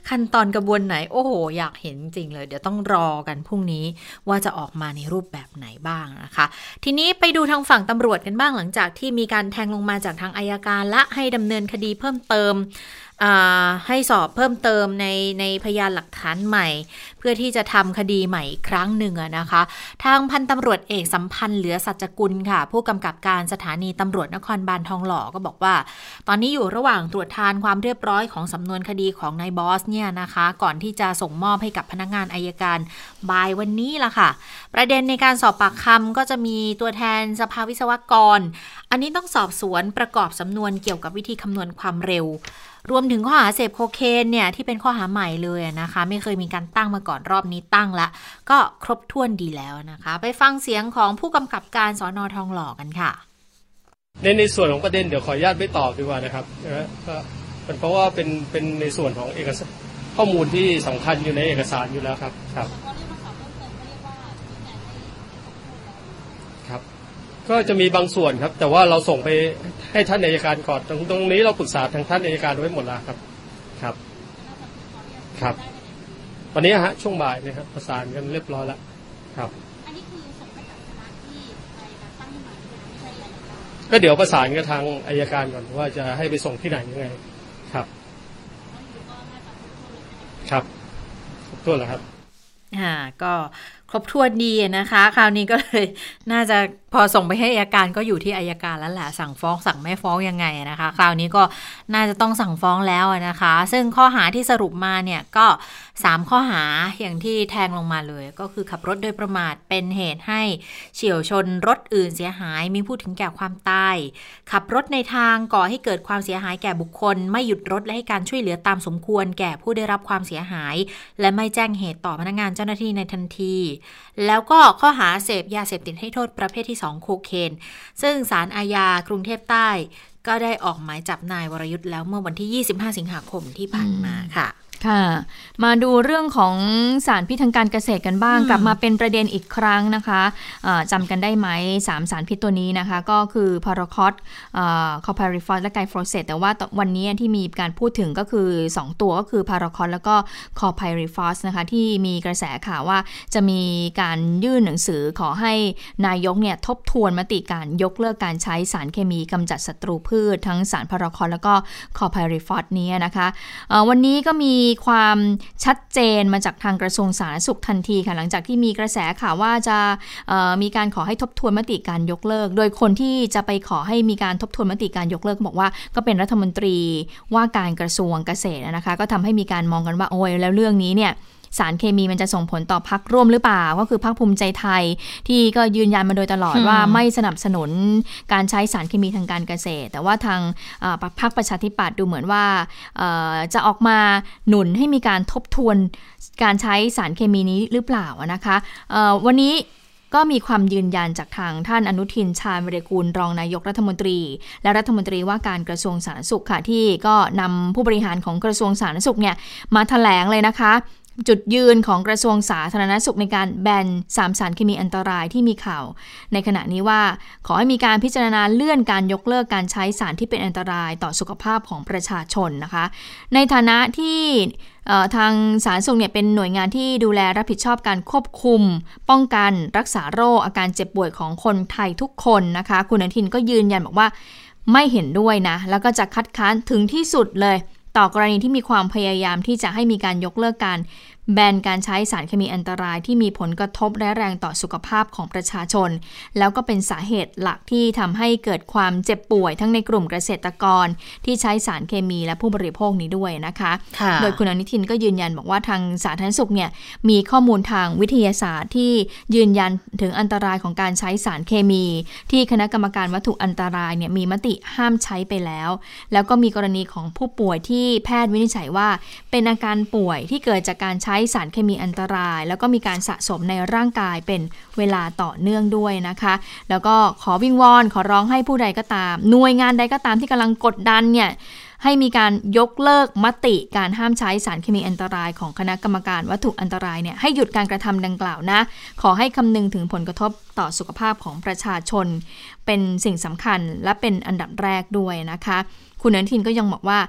ขั้นตอนกระบวนไหน โอ้โห อยากเห็นจริงเลย เดี๋ยวต้องรอกันพรุ่งนี้ว่าจะออกมาในรูปแบบไหนบ้างนะคะ ทีนี้ไปดูทางฝั่งตำรวจกันบ้างหลังจากที่มีการแทงลงมาจากทางอายการและให้ดำเนินคดีเพิ่มเติมอ่า ให้สอบเพิ่มเติมในในพยานหลักฐานใหม่ เพื่อที่จะทำคดีใหม่อีกครั้งหนึ่งนะคะ ทางพันตำรวจเอกสัมพันธ์เหลือสัจกุลค่ะ ผู้กำกับการสถานีตำรวจนครบาลทองหล่อก็บอกว่า ตอนนี้อยู่ระหว่างตรวจทานความเรียบร้อยของสำนวนคดีของนายบอสเนี่ยนะคะ ก่อนที่จะส่งมอบให้กับพนักงานอายการบ่ายวันนี้ละค่ะ ประเด็นในการสอบปากคำก็จะมีตัวแทนสภาวิศวกร อันนี้ต้องสอบสวนประกอบสำนวนเกี่ยวกับวิธีคำนวณความเร็ว รวมถึงข้อหาเสพโคเคนเนี่ยที่เป็นข้อหาใหม่เลยนะคะ ไม่เคยมีการตั้งมาก่อนรอบนี้ตั้งละ ก็ครบถ้วนดีแล้วนะคะ ไปฟังเสียงของผู้กำกับการสอนอทองหล่อกันค่ะ ในในส่วนของประเด็นเดี๋ยวขออนุญาตไม่ตอบดีกว่านะครับนะก็เป็นเพราะว่าเป็นเป็นในส่วนของเอกสารข้อมูลที่สำคัญอยู่ในเอกสารอยู่แล้วครับครับ ก็จะมีบางส่วนครับ แต่ว่าเราส่งไปให้ท่านอัยการก่อนตรงตรงนี้เราปรึกษาทางท่านอัยการไว้หมดแล้วครับ ครับ ครับ วันนี้ฮะช่วงบ่ายเนี่ยครับ ประสานกันเรียบร้อยแล้วครับ อันนี้คือส่งมาจากคณะที่ในการตั้งขึ้นมาใช่ไหมไม่ใช่อะไรต่างก็เดี๋ยวประสานกับทางอายการก่อนว่าจะให้ไปส่งที่ไหนยังไง ครับ ครับครบถ้วนแล้วครับอ่าก็ครบถ้วนดีนะคะ คราวนี้ก็เลยน่าจะพอส่งไปให้อายการก็อยู่ที่อายการแล้วแหละสั่งฟ้องสั่งไม่ฟ้องยังไงนะคะ คราวนี้ก็น่าจะต้องสั่งฟ้องแล้วนะคะ ซึ่งข้อหาที่สรุปมาเนี่ยก็ 3 ข้อหาอย่างที่แทงลงมาเลย ก็คือขับรถโดยประมาทเป็นเหตุให้เฉียวชนรถอื่นเสียหายมีผู้ถึงแก่ความตายขับรถในทางก่อให้เกิดความเสียหายแก่บุคคล ไม่หยุดรถและให้การช่วยเหลือตามสมควร แก่ผู้ได้รับความเสียหาย และไม่แจ้งเหตุต่อพนักงานเจ้าหน้าที่ในทันที แล้วก็ข้อหาเสพยาเสพติดให้โทษประเภทที่2 โคเคน ซึ่งสารอาญากรุงเทพใต้ ก็ได้ออกหมายจับนายวรยุทธ์แล้วเมื่อวันที่ 25 สิงหาคมที่ผ่านมาค่ะ ค่ะ มาดูเรื่องของสารพิษทางการเกษตรกันบ้างอืมกลับมาเป็นประเด็นอีกครั้งนะคะะจำกันได้ไหมสามสารพิษตัวนี้นะคะ ก็คือพาราควอตคลอร์ไพริฟอสและไกลโฟเซตแต่ว่าวันนี้ที่มีการพูดถึงก็คือ 2 ตัวก็คือพาราควอตแล้วก็คลอร์ไพริฟอสนะคะ ที่มีกระแสข่าวว่าจะมีการยื่นหนังสือขอให้นายกเนี่ยทบทวนมติการยกเลิกการใช้สารเคมีกำจัดศัตรูพืช ทั้งสารพาราควอตแล้วก็คลอร์ไพริฟอสนี้นะคะเอ่อวันนี้ก็มีความชัดเจนมาจากทางกระทรวงสาธารณสุขทันทีค่ะ หลังจากที่มีกระแสข่าวว่าจะมีการขอให้ทบทวนมติการยกเลิก โดยคนที่จะไปขอให้มีการทบทวนมติการยกเลิกบอกว่าก็เป็นรัฐมนตรีว่าการกระทรวงเกษตรนะคะ ก็ทำให้มีการมองกันว่าโอ้ยแล้วเรื่องนี้เนี่ย สารเคมีมันจะส่งผลต่อพักร่วมหรือเปล่า ก็คือพักภูมิใจไทย ที่ก็ยืนยันมาโดยตลอดอืมว่าไม่สนับสนุนการใช้สารเคมีทางการเกษตร แต่ว่าทางเอ่อพรรคประชาธิปัตย์ดูเหมือนว่าเอ่อจะออกมาหนุนให้มีการทบทวนการใช้สารเคมีนี้หรือเปล่านะคะเอ่อวันนี้ก็มีความยืนยันจากทางท่านอนุทินชาญวิรกูลรองนายกรัฐมนตรี และรัฐมนตรีว่าการกระทรวงสาธารณสุขค่ะที่ก็นำผู้บริหารของกระทรวงสาธารณสุขเนี่ยมาแถลงเลยนะคะ จุดยืนของกระทรวงสาธารณสุขในการแบนสามสารเคมีอันตรายที่มีข่าว ในขณะนี้ว่าขอให้มีการพิจารณาเลื่อนการยกเลิกการใช้สารที่เป็นอันตรายต่อสุขภาพของประชาชนนะคะ ในฐานะที่ทางสาธารณสุขเนี่ยเป็นหน่วยงานที่ดูแลรับผิดชอบการควบคุม ป้องกันรักษาโรคอาการเจ็บป่วยของคนไทยทุกคนนะคะ คุณอนุทินก็ยืนยันบอกว่าไม่เห็นด้วยนะ แล้วก็จะคัดค้านถึงที่สุดเลย ต่อกรณีที่มีความพยายามที่จะให้มีการยกเลิกการ แบนการใช้สารเคมีอันตรายที่มีผลกระทบและแรงต่อสุขภาพของประชาชน แล้วก็เป็นสาเหตุหลักที่ทำให้เกิดความเจ็บป่วยทั้งในกลุ่มเกษตรกร ที่ใช้สารเคมีและผู้บริโภคนี้ด้วยนะคะค่ะโดยคุณอนุทินก็ยืนยันบอกว่าทางสาธารณสุขเนี่ยมีข้อมูลทางวิทยาศาสตร์ที่ยืนยันถึงอันตรายของการใช้สารเคมี ที่คณะกรรมการวัตถุอันตรายเนี่ยมีมติห้ามใช้ไปแล้ว แล้วก็มีกรณีของผู้ป่วยที่แพทย์วินิจฉัยว่า เป็นอาการป่วยที่เกิดจากการใช้สารเคมีอันตราย แล้วก็มีการสะสมในร่างกายเป็นเวลาต่อเนื่องด้วยนะคะ แล้วก็ขอวิงวอนขอร้องให้ผู้ใดก็ตาม หน่วยงานใดก็ตามที่กำลังกดดันเนี่ยให้มีการยกเลิกมติการห้ามใช้สารเคมีอันตรายของคณะกรรมการวัตถุอันตรายเนี่ยให้หยุดการกระทำดังกล่าวนะ ขอให้คำนึงถึงผลกระทบต่อสุขภาพของประชาชน เป็นสิ่งสำคัญและเป็นอันดับแรกด้วยนะคะ คุณอนุทินก็ยังบอกว่า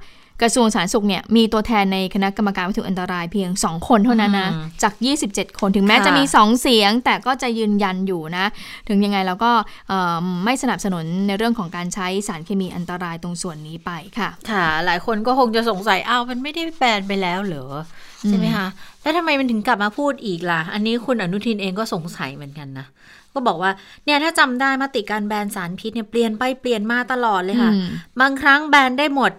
กระทรวงสาธารณสุขเนี่ยมีตัวแทนในคณะกรรมการวัตถุอันตรายเพียง 2 คนเท่านั้นนะอืมจาก 27 คนถึงแม้ค่ะจะมี 2 เสียง แต่ก็จะยืนยันอยู่นะ ถึงยังไงเราก็เอ่อไม่สนับสนุนในเรื่องของการใช้สารเคมีอันตรายตรงส่วนนี้ไปค่ะ ค่ะ หลายคนก็คงจะสงสัยอ้าวมันไม่ได้แบนไปแล้วเหรอใช่ไหมคะแล้วทำไมมันถึงกลับมาพูดอีกล่ะ อันนี้คุณอนุทินเองก็สงสัยเหมือนกันนะ ก็บอกว่าเนี่ยถ้าจำได้มติการแบนสารพิษเนี่ยเปลี่ยนไปเปลี่ยนมาตลอดเลยค่ะอืมบางครั้งแบนได้หมด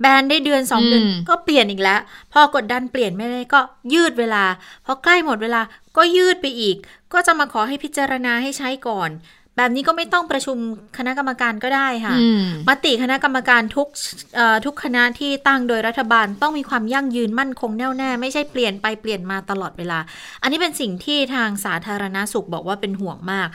แบนได้เดือนสองเดือนอืมก็เปลี่ยนอีกแล้ว พอกดดันเปลี่ยนไม่ได้ก็ยืดเวลา พอใกล้หมดเวลาก็ยืดไปอีก ก็จะมาขอให้พิจารณาให้ใช้ก่อน แบบนี้ก็ไม่ต้องประชุมคณะกรรมการก็ได้ค่ะอืมมติคณะกรรมการทุกเอ่อทุกคณะที่ตั้งโดยรัฐบาลต้องมีความยั่งยืนมั่นคงแน่วแน่ไม่ใช่เปลี่ยนไปเปลี่ยนมาตลอดเวลา อันนี้เป็นสิ่งที่ทางสาธารณาสุขบอกว่าเป็นห่วงมาก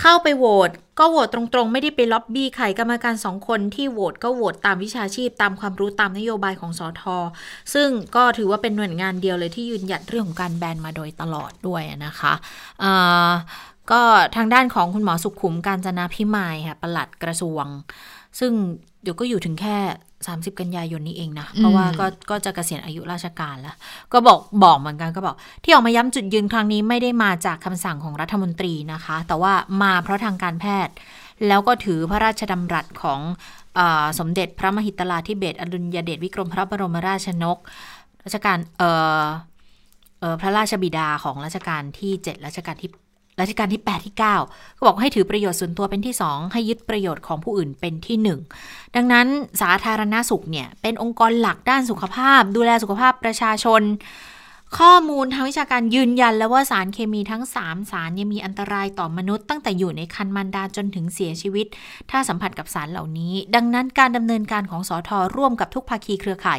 เข้าไปโหวตก็โหวตตรงๆ ไม่ได้ไปล็อบบี้ใครกรรมการสองคนที่โหวตก็โหวตตามวิชาชีพ ตามความรู้ตามนโยบายของสอทอซึ่งก็ถือว่าเป็นหน่วยงานเดียวเลยที่ยืนหยัดเรื่องของการแบนมาโดยตลอดด้วยนะคะเอ่อ ก็ทางด้านของคุณหมอสุขุมการจนาพิมายค่ะปลัดกระทรวง ซึ่งเดี๋ยวก็อยู่ถึงแค่ 30 กันยายนนี้เองนะ เพราะว่าก็ก็จะเกษียณอายุราชการแล้ว ก็บอกบอกเหมือนกันก็บอก ที่ออกมาย้ำจุดยืนครั้งนี้ไม่ได้มาจากคำสั่งของรัฐมนตรีนะคะ แต่ว่ามาเพราะทางการแพทย์ แล้วก็ถือพระราชดำรัสของอาสมเด็จพระมหิตลาธิเบศรอดุลยเดชวิกรมพระบรมราชนกรัชกาลเอ่อเอ่อพระราชบิดาของรัชกาลที่ 7 รัชกาลที่ รัชกาลที่ 8 ที่ 9 ก็บอกให้ถือประโยชน์ส่วนตัวเป็นที่ 2 ให้ยึดประโยชน์ของผู้อื่นเป็นที่ 1 ดังนั้นสาธารณสุขเนี่ยเป็นองค์กรหลักด้านสุขภาพ ดูแลสุขภาพประชาชน ข้อมูลทางวิชาการยืนยันแล้วว่าสารเคมีทั้ง 3 สารเนี่ยมีอันตรายต่อมนุษย์ตั้งแต่อยู่ในคันมารดาจนถึงเสียชีวิต ถ้าสัมผัสกับสารเหล่านี้ ดังนั้นการดำเนินการของสอทอร่วมกับทุกภาคีเครือข่าย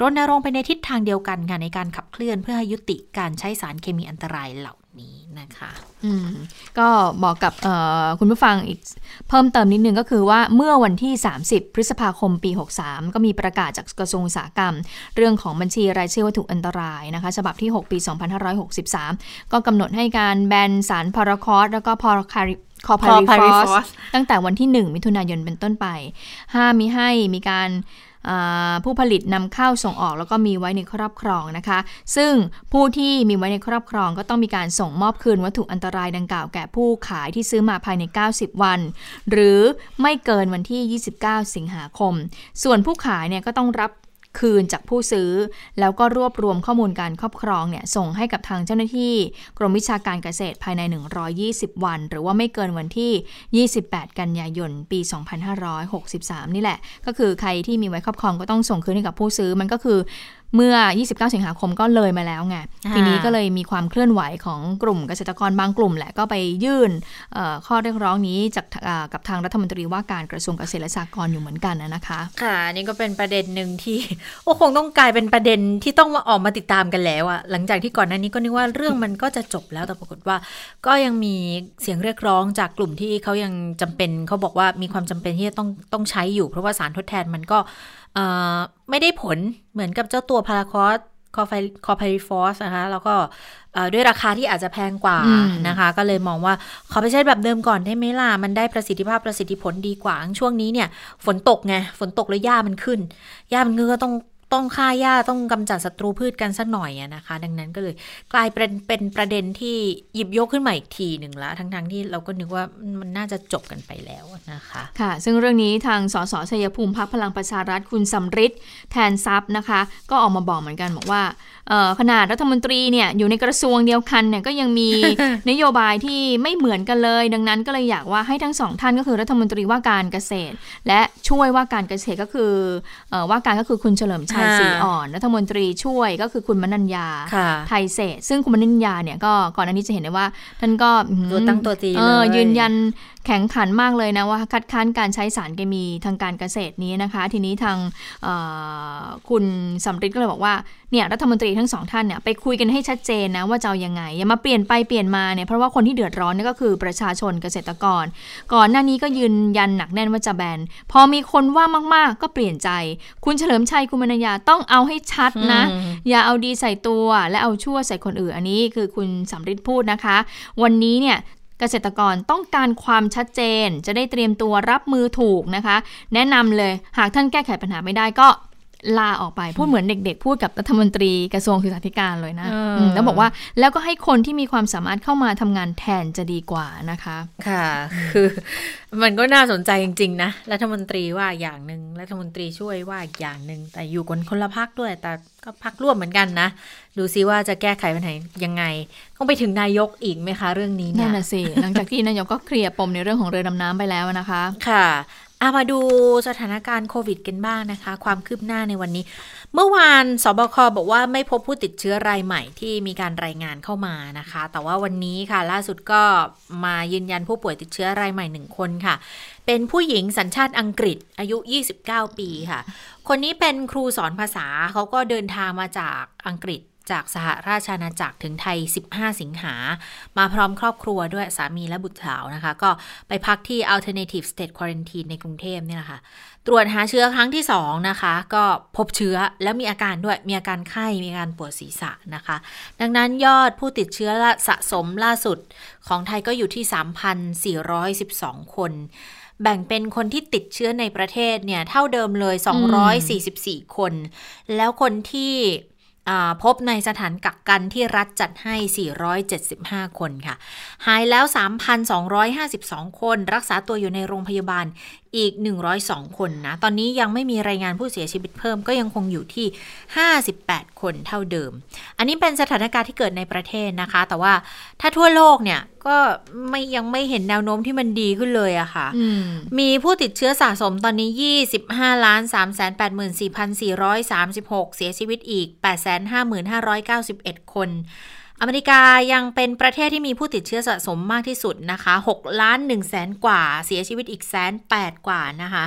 รณรงค์ไปในทิศทางเดียวกันค่ะในการขับเคลื่อนเพื่อให้ยุติการใช้สารเคมีอันตรายเหล่า นี้นะคะอืมก็บอกกับเอ่อคุณผู้ฟังอีกเพิ่มเติมนิดนึงก็คือว่าเมื่อวันที่ 30 พฤษภาคมปี 63 ก็มีประกาศจากกระทรวงอุตสาหกรรม เรื่องของบัญชีรายชื่อวัตถุอันตรายนะคะฉบับที่ 6 ปี 2563 ก็กำหนดให้การแบนสารพาราคอสแล้วก็พาราคาริคอพาริฟอ Chlorpyrifos สตั้งแต่วันที่ 1 มิถุนายนเป็นต้นไปห้ามมิให้มีการอ่า ผู้ผลิตนำเข้าส่งออกแล้วก็มีไว้ในครอบครองนะคะ ซึ่งผู้ที่มีไว้ในครอบครองก็ต้องมีการส่งมอบคืนวัตถุอันตรายดังกล่าวแก่ผู้ขายที่ซื้อมาภายใน 90 วัน หรือไม่เกินวันที่ 29 สิงหาคม ส่วนผู้ขายเนี่ยก็ต้องรับ คืนจากผู้ซื้อ แล้วก็รวบรวมข้อมูลการครอบครองเนี่ยส่งให้กับทางเจ้าหน้าที่ กรมวิชาการเกษตรภายใน 120 วัน หรือว่าไม่เกินวันที่ 28 กันยายน ปี 2563 นี่แหละ ก็คือใครที่มีไว้ครอบครองก็ต้องส่งคืนให้กับผู้ซื้อมันก็คือ เมื่อ 29 สิงหาคมก็เลยมาแล้วไงอ่าทีนี้ก็เลยมีความเคลื่อนไหวของกลุ่มเกษตรกรบางกลุ่มแหละก็ไปยื่นเอ่อข้อเรียกร้องนี้จากอ่ากับทางรัฐมนตรีว่าการกระทรวงเกษตรและสหกรณ์อยู่เหมือนกันนะนะคะ ค่ะอันนี่ก็เป็นประเด็นหนึ่งที่โอ้คงต้องกลายเป็นประเด็นที่ต้องมาออกมาติดตามกันแล้วอะหลังจากที่ก่อนหน้านี้ก็นึกว่าเรื่องมันก็จะจบแล้วแต่ปรากฏว่า ก็ยังมีเสียงเรียกร้องจากกลุ่มที่เขายังจำเป็นเขาบอกว่ามีความจำเป็นที่จะต้องต้องใช้อยู่ เพราะว่าสารทดแทนมันก็เอ่อ ไม่ได้ผลเหมือนกับเจ้าตัวพาราควอตคลอร์ไพคลอร์ไพริฟอสนะคะ แล้วก็เอ่อด้วยราคาที่อาจจะแพงกว่าอืมนะคะ ก็เลยมองว่าขอไปใช้แบบเดิมก่อนได้ไหมล่ะ มันได้ประสิทธิภาพประสิทธิผลดีกว่า ช่วงนี้เนี่ย ฝนตกไง ฝนตกแล้วหญ้ามันขึ้น หญ้ามันขึ้นก็ต้อง ต้องฆ่าหญ้าต้องกำจัดศัตรูพืชกันสักหน่อยอะนะคะ ดังนั้นก็เลยกลายเป็นเป็นประเด็นที่หยิบยกขึ้นมาอีกทีหนึ่งละทั้งๆที่เราก็นึกว่ามันน่าจะจบกันไปแล้วนะคะค่ะ ซึ่งเรื่องนี้ทางสสชัยภูมิพักพลังประชารัฐคุณสำริดแทนทรัพย์นะคะ ก็ออกมาบอกเหมือนกันบอกว่าขนาดรัฐมนตรีเนี่ยอยู่ในกระทรวงเดียวกันเนี่ยก็ยังมีนโยบายที่ไม่เหมือนกันเลย ดังนั้นก็เลยอยากว่าให้ทั้งสองท่านก็คือรัฐมนตรีว่าการเกษตร และช่วยว่าการเกษตรก็คือเอ่อว่าการก็คือคุณเฉลิมชัยอ่าศรีอ่อนรัฐมนตรีช่วยก็คือคุณมนัญญาค่ะไทยเศษซึ่งคุณมนัญญาเนี่ยก็ก่อนอันนี้จะเห็นได้ว่า ท่านก็อื้อหือตัวตั้งตัวตีเออเลยยืนยันแข็งขันมากเลยนะว่าคัดค้านการใช้สารเคมีทางการเกษตรนี้นะคะ ทีนี้ทางเอ่อคุณสำริดก็เลยบอกว่าเนี่ยรัฐมนตรีทั้งสองท่านเนี่ยไปคุยกันให้ชัดเจนนะว่าจะเอายังไง อย่ามาเปลี่ยนไปเปลี่ยนมาเนี่ยเพราะว่าคนที่เดือดร้อนเนี่ยก็คือประชาชนเกษตรกร ก่อนหน้านี้ก็ยืนยันหนักแน่นว่าจะแบนพอมีคนว่ามากๆ ก็เปลี่ยนใจ คุณเฉลิมชัยคุณมนัญญาต้องเอาให้ชัดนะอืมอย่าเอาดีใส่ตัวและเอาชั่วใส่คนอื่นอันนี้คือคุณสำริดพูดนะคะ วันนี้เนี่ย เกษตรกรต้องการความชัดเจน จะได้เตรียมตัวรับมือถูกนะคะ แนะนำเลยหากท่านแก้ไขปัญหาไม่ได้ก็ ลาออกไปพูดเหมือนเด็ก ๆ พูดกับรัฐมนตรีกระทรวงศึกษาธิการเลยนะเอออืมแล้วบอกว่าแล้วก็ให้คนที่มีความสามารถเข้ามาทำงานแทนจะดีกว่านะคะ ค่ะ คือ มันก็น่าสนใจจริง ๆ นะ รัฐมนตรีว่าอย่างหนึ่งรัฐมนตรีช่วยว่าอีกอย่างหนึ่งแต่อยู่กันคนละพักด้วย แต่ก็พักร่วมเหมือนกันนะ ดูซิว่าจะแก้ไขปัญหายังไงต้องไปถึงนายกอีกไหมคะเรื่องนี้เนี่นั่ยนน่ะสิหลังจากที่นายกก็เคลียร์ปมในเรื่องของเรือดำน้ำไปแล้วนะคะ ค่ะ อามาดูสถานการณ์โควิดกันบ้างนะคะ ความคืบหน้าในวันนี้ เมื่อวานสบคบอกว่าไม่พบผู้ติดเชื้อรายใหม่ที่มีการรายงานเข้ามานะคะ แต่ว่าวันนี้ค่ะ ล่าสุดก็มายืนยันผู้ป่วยติดเชื้อรายใหม่หนึ่งคนค่ะ เป็นผู้หญิงสัญชาติอังกฤษอายุ 29 ปีค่ะ คนนี้เป็นครูสอนภาษาเขาก็เดินทางมาจากอังกฤษ จากสหราชอาณาจักรถึงไทย 15 สิงหา มาพร้อมครอบครัวด้วยสามีและบุตรสาวนะคะ ก็ไปพักที่ Alternative State Quarantine ในกรุงเทพเนี่ยแหละค่ะ ตรวจหาเชื้อครั้งที่ 2 นะคะ ก็พบเชื้อแล้วมีอาการด้วยมีอาการไข้มีอาการปวดศีรษะนะคะ ดังนั้นยอดผู้ติดเชื้อสะสมล่าสุดของไทยก็อยู่ที่ 3,412 คนแบ่งเป็นคนที่ติดเชื้อในประเทศเนี่ย เท่าเดิมเลย 244 คน แล้วคนที่ พบในสถานกักกันที่รัฐจัดให้ 475 คนค่ะ หายแล้ว 3,252 คน รักษาตัวอยู่ในโรงพยาบาลอีก 102 คนนะ ตอนนี้ยังไม่มีรายงานผู้เสียชีวิตเพิ่มก็ยังคงอยู่ที่ 58 คนเท่าเดิม อันนี้เป็นสถานการณ์ที่เกิดในประเทศนะคะ แต่ว่าถ้าทั่วโลกเนี่ยก็ไม่ยังไม่เห็นแนวโน้มที่มันดีขึ้นเลยอะค่ะมีผู้ติดเชื้อสะสมตอนนี้ 25ล้าน3 8 4 4 3 6 เสียชีวิตอีก 855,591 คน อเมริกายังเป็นประเทศที่มีผู้ติดเชื้อสะสมมากที่สุดนะคะ6ล้าน1แสนกว่า เสียชีวิตอีกแสนแปดกว่านะคะ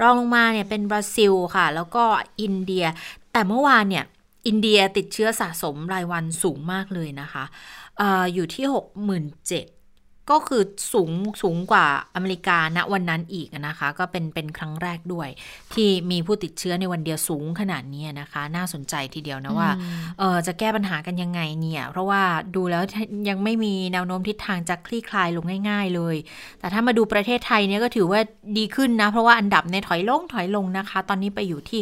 รองลงมาเนี่ยเป็นบราซิลค่ะ แล้วก็อินเดีย แต่เมื่อวานเนี่ยอินเดียติดเชื้อสะสมรายวันสูงมากเลยนะคะออยู่ที่ 67 ก็คือสูงสูงกว่าอเมริกาณวันนั้นอีกนะคะ ก็เป็นเป็นครั้งแรกด้วย ที่มีผู้ติดเชื้อในวันเดียวสูงขนาดนี้นะคะ น่าสนใจทีเดียวนะว่าเออจะแก้ปัญหากันยังไงเนี่ย เพราะว่าดูแล้วยังไม่มีแนวโน้มทิศทางจะคลี่คลายลงง่าย ๆ เลย แต่ถ้ามาดูประเทศไทยเนี่ยก็ถือว่าดีขึ้นนะ เพราะว่าอันดับในถอยลงถอยลงนะคะ ตอนนี้ไปอยู่ที่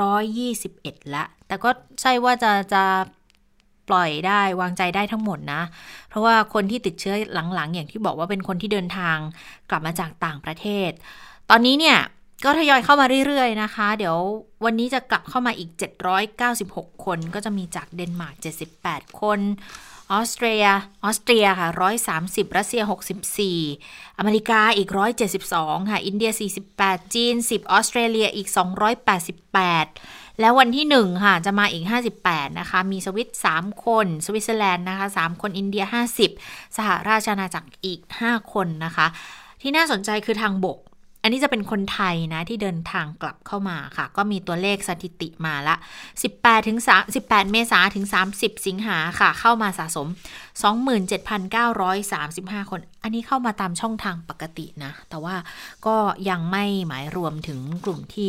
ร้อยยี่สิบเอ็ดละ แต่ก็ใช่ว่าจะจะ ปล่อยได้วางใจได้ทั้งหมดนะ เพราะว่าคนที่ติดเชื้อหลังๆ อย่างที่บอกว่าเป็นคนที่เดินทางกลับมาจากต่างประเทศ ตอนนี้เนี่ยก็ทยอยเข้ามาเรื่อยๆนะคะ เดี๋ยววันนี้จะกลับเข้ามาอีก 796 คนก็จะมีจากเดนมาร์ก 78 คนออสเตรีย ออสเตรียค่ะ 130 รัสเซีย 64 อเมริกาอีก 172 ค่ะ อินเดีย 48 จีน 10 ออสเตรเลียอีก 288 แล้ววันที่ 1 ค่ะ จะมาอีก 58 นะคะ มีสวิส3คน สวิตเซอร์แลนด์นะคะ 3 คน อินเดีย 50 สหราชอาณาจักรอีก 5 คนนะคะ ที่น่าสนใจคือทางบก อันนี้จะเป็นคนไทยนะ ที่เดินทางกลับเข้ามาค่ะ ก็มีตัวเลขสถิติมาละ 18ถึง18 เมษาถึง 30 สิงหาค่ะ เข้ามาสะสม 27,935 คน อันนี้เข้ามาตามช่องทางปกตินะ แต่ว่าก็ยังไม่หมายรวมถึงกลุ่มที่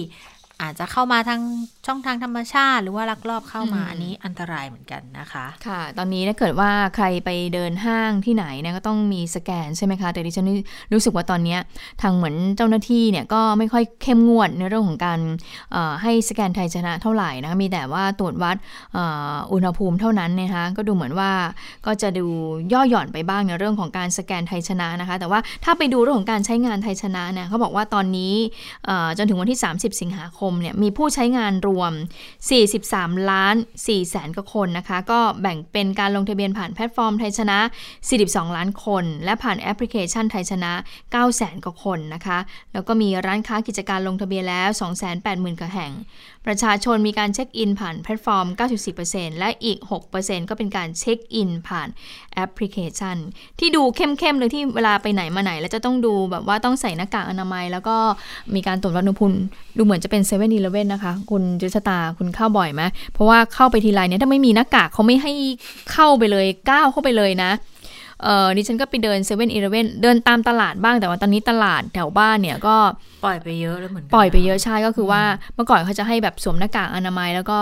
อาจจะเข้ามาทางช่องทางธรรมชาติ หรือว่าลักลอบเข้ามาอันนี้อันตรายเหมือนกันนะคะค่ะ ตอนนี้ถ้าเกิดว่าใครไปเดินห้างที่ไหนเนี่ยก็ต้องมีสแกนใช่ไหมคะ แต่ดิฉันรู้สึกว่าตอนนี้ทางเหมือนเจ้าหน้าที่เนี่ยก็ไม่ค่อยเข้มงวดในเรื่องของการให้สแกนไทยชนะเท่าไหร่นะมีแต่ว่าตรวจวัดอุณหภูมิเท่านั้นนะคะก็ดูเหมือนว่าก็จะดูย่อหย่อนไปบ้างในเรื่องของการสแกนไทยชนะนะคะ แต่ว่าถ้าไปดูเรื่องของการใช้งานไทยชนะเนี่ยเขาบอกว่าตอนนี้จนถึงวันที่ 30 สิงหาคมเนี่ยมีผู้ใช้งานรวม 43 ล้าน4แสนกว่าคนนะคะ ก็แบ่งเป็นการลงทะเบียนผ่านแพลตฟอร์มไทยชนะ 42 ล้านคน และผ่านแอปพลิเคชันไทยชนะ9แสนกว่าคนนะคะ แล้วก็มีร้านค้ากิจการลงทะเบียนแล้ว 280,000กว่าแห่งประชาชนมีการเช็คอินผ่านแพลตฟอร์ม 94%และอีก 6%ก็เป็นการเช็คอินผ่านแอปพลิเคชัน ที่ดูเข้มๆเลยที่เวลาไปไหนมาไหน แล้วจะต้องดูแบบว่าต้องใส่หน้ากากอนามัย แล้วก็มีการตรวจวัดอุณหภูมิดูเหมือนจะเป็นเซเว่นอีเลเว่นนะคะ คุณจุชตาคุณเข้าบ่อยไหมเพราะว่าเข้าไปทีไรเนี่ยถ้าไม่มีหน้ากากเขาไม่ให้เข้าไปเลยก้าวเข้าไปเลยนะ เออดิฉันก็ไปเดินเซเว่นอีเลเว่นเดินตามตลาดบ้างแต่ว่าตอนนี้ตลาดแถวบ้านเนี่ยก็ปล่อยไปเยอะแล้วเหมือนปล่อยไปเยอะใช่ก็คือว่าเมื่อก่อนเขาจะให้แบบสวมหน้ากากอนามัย แล้วก็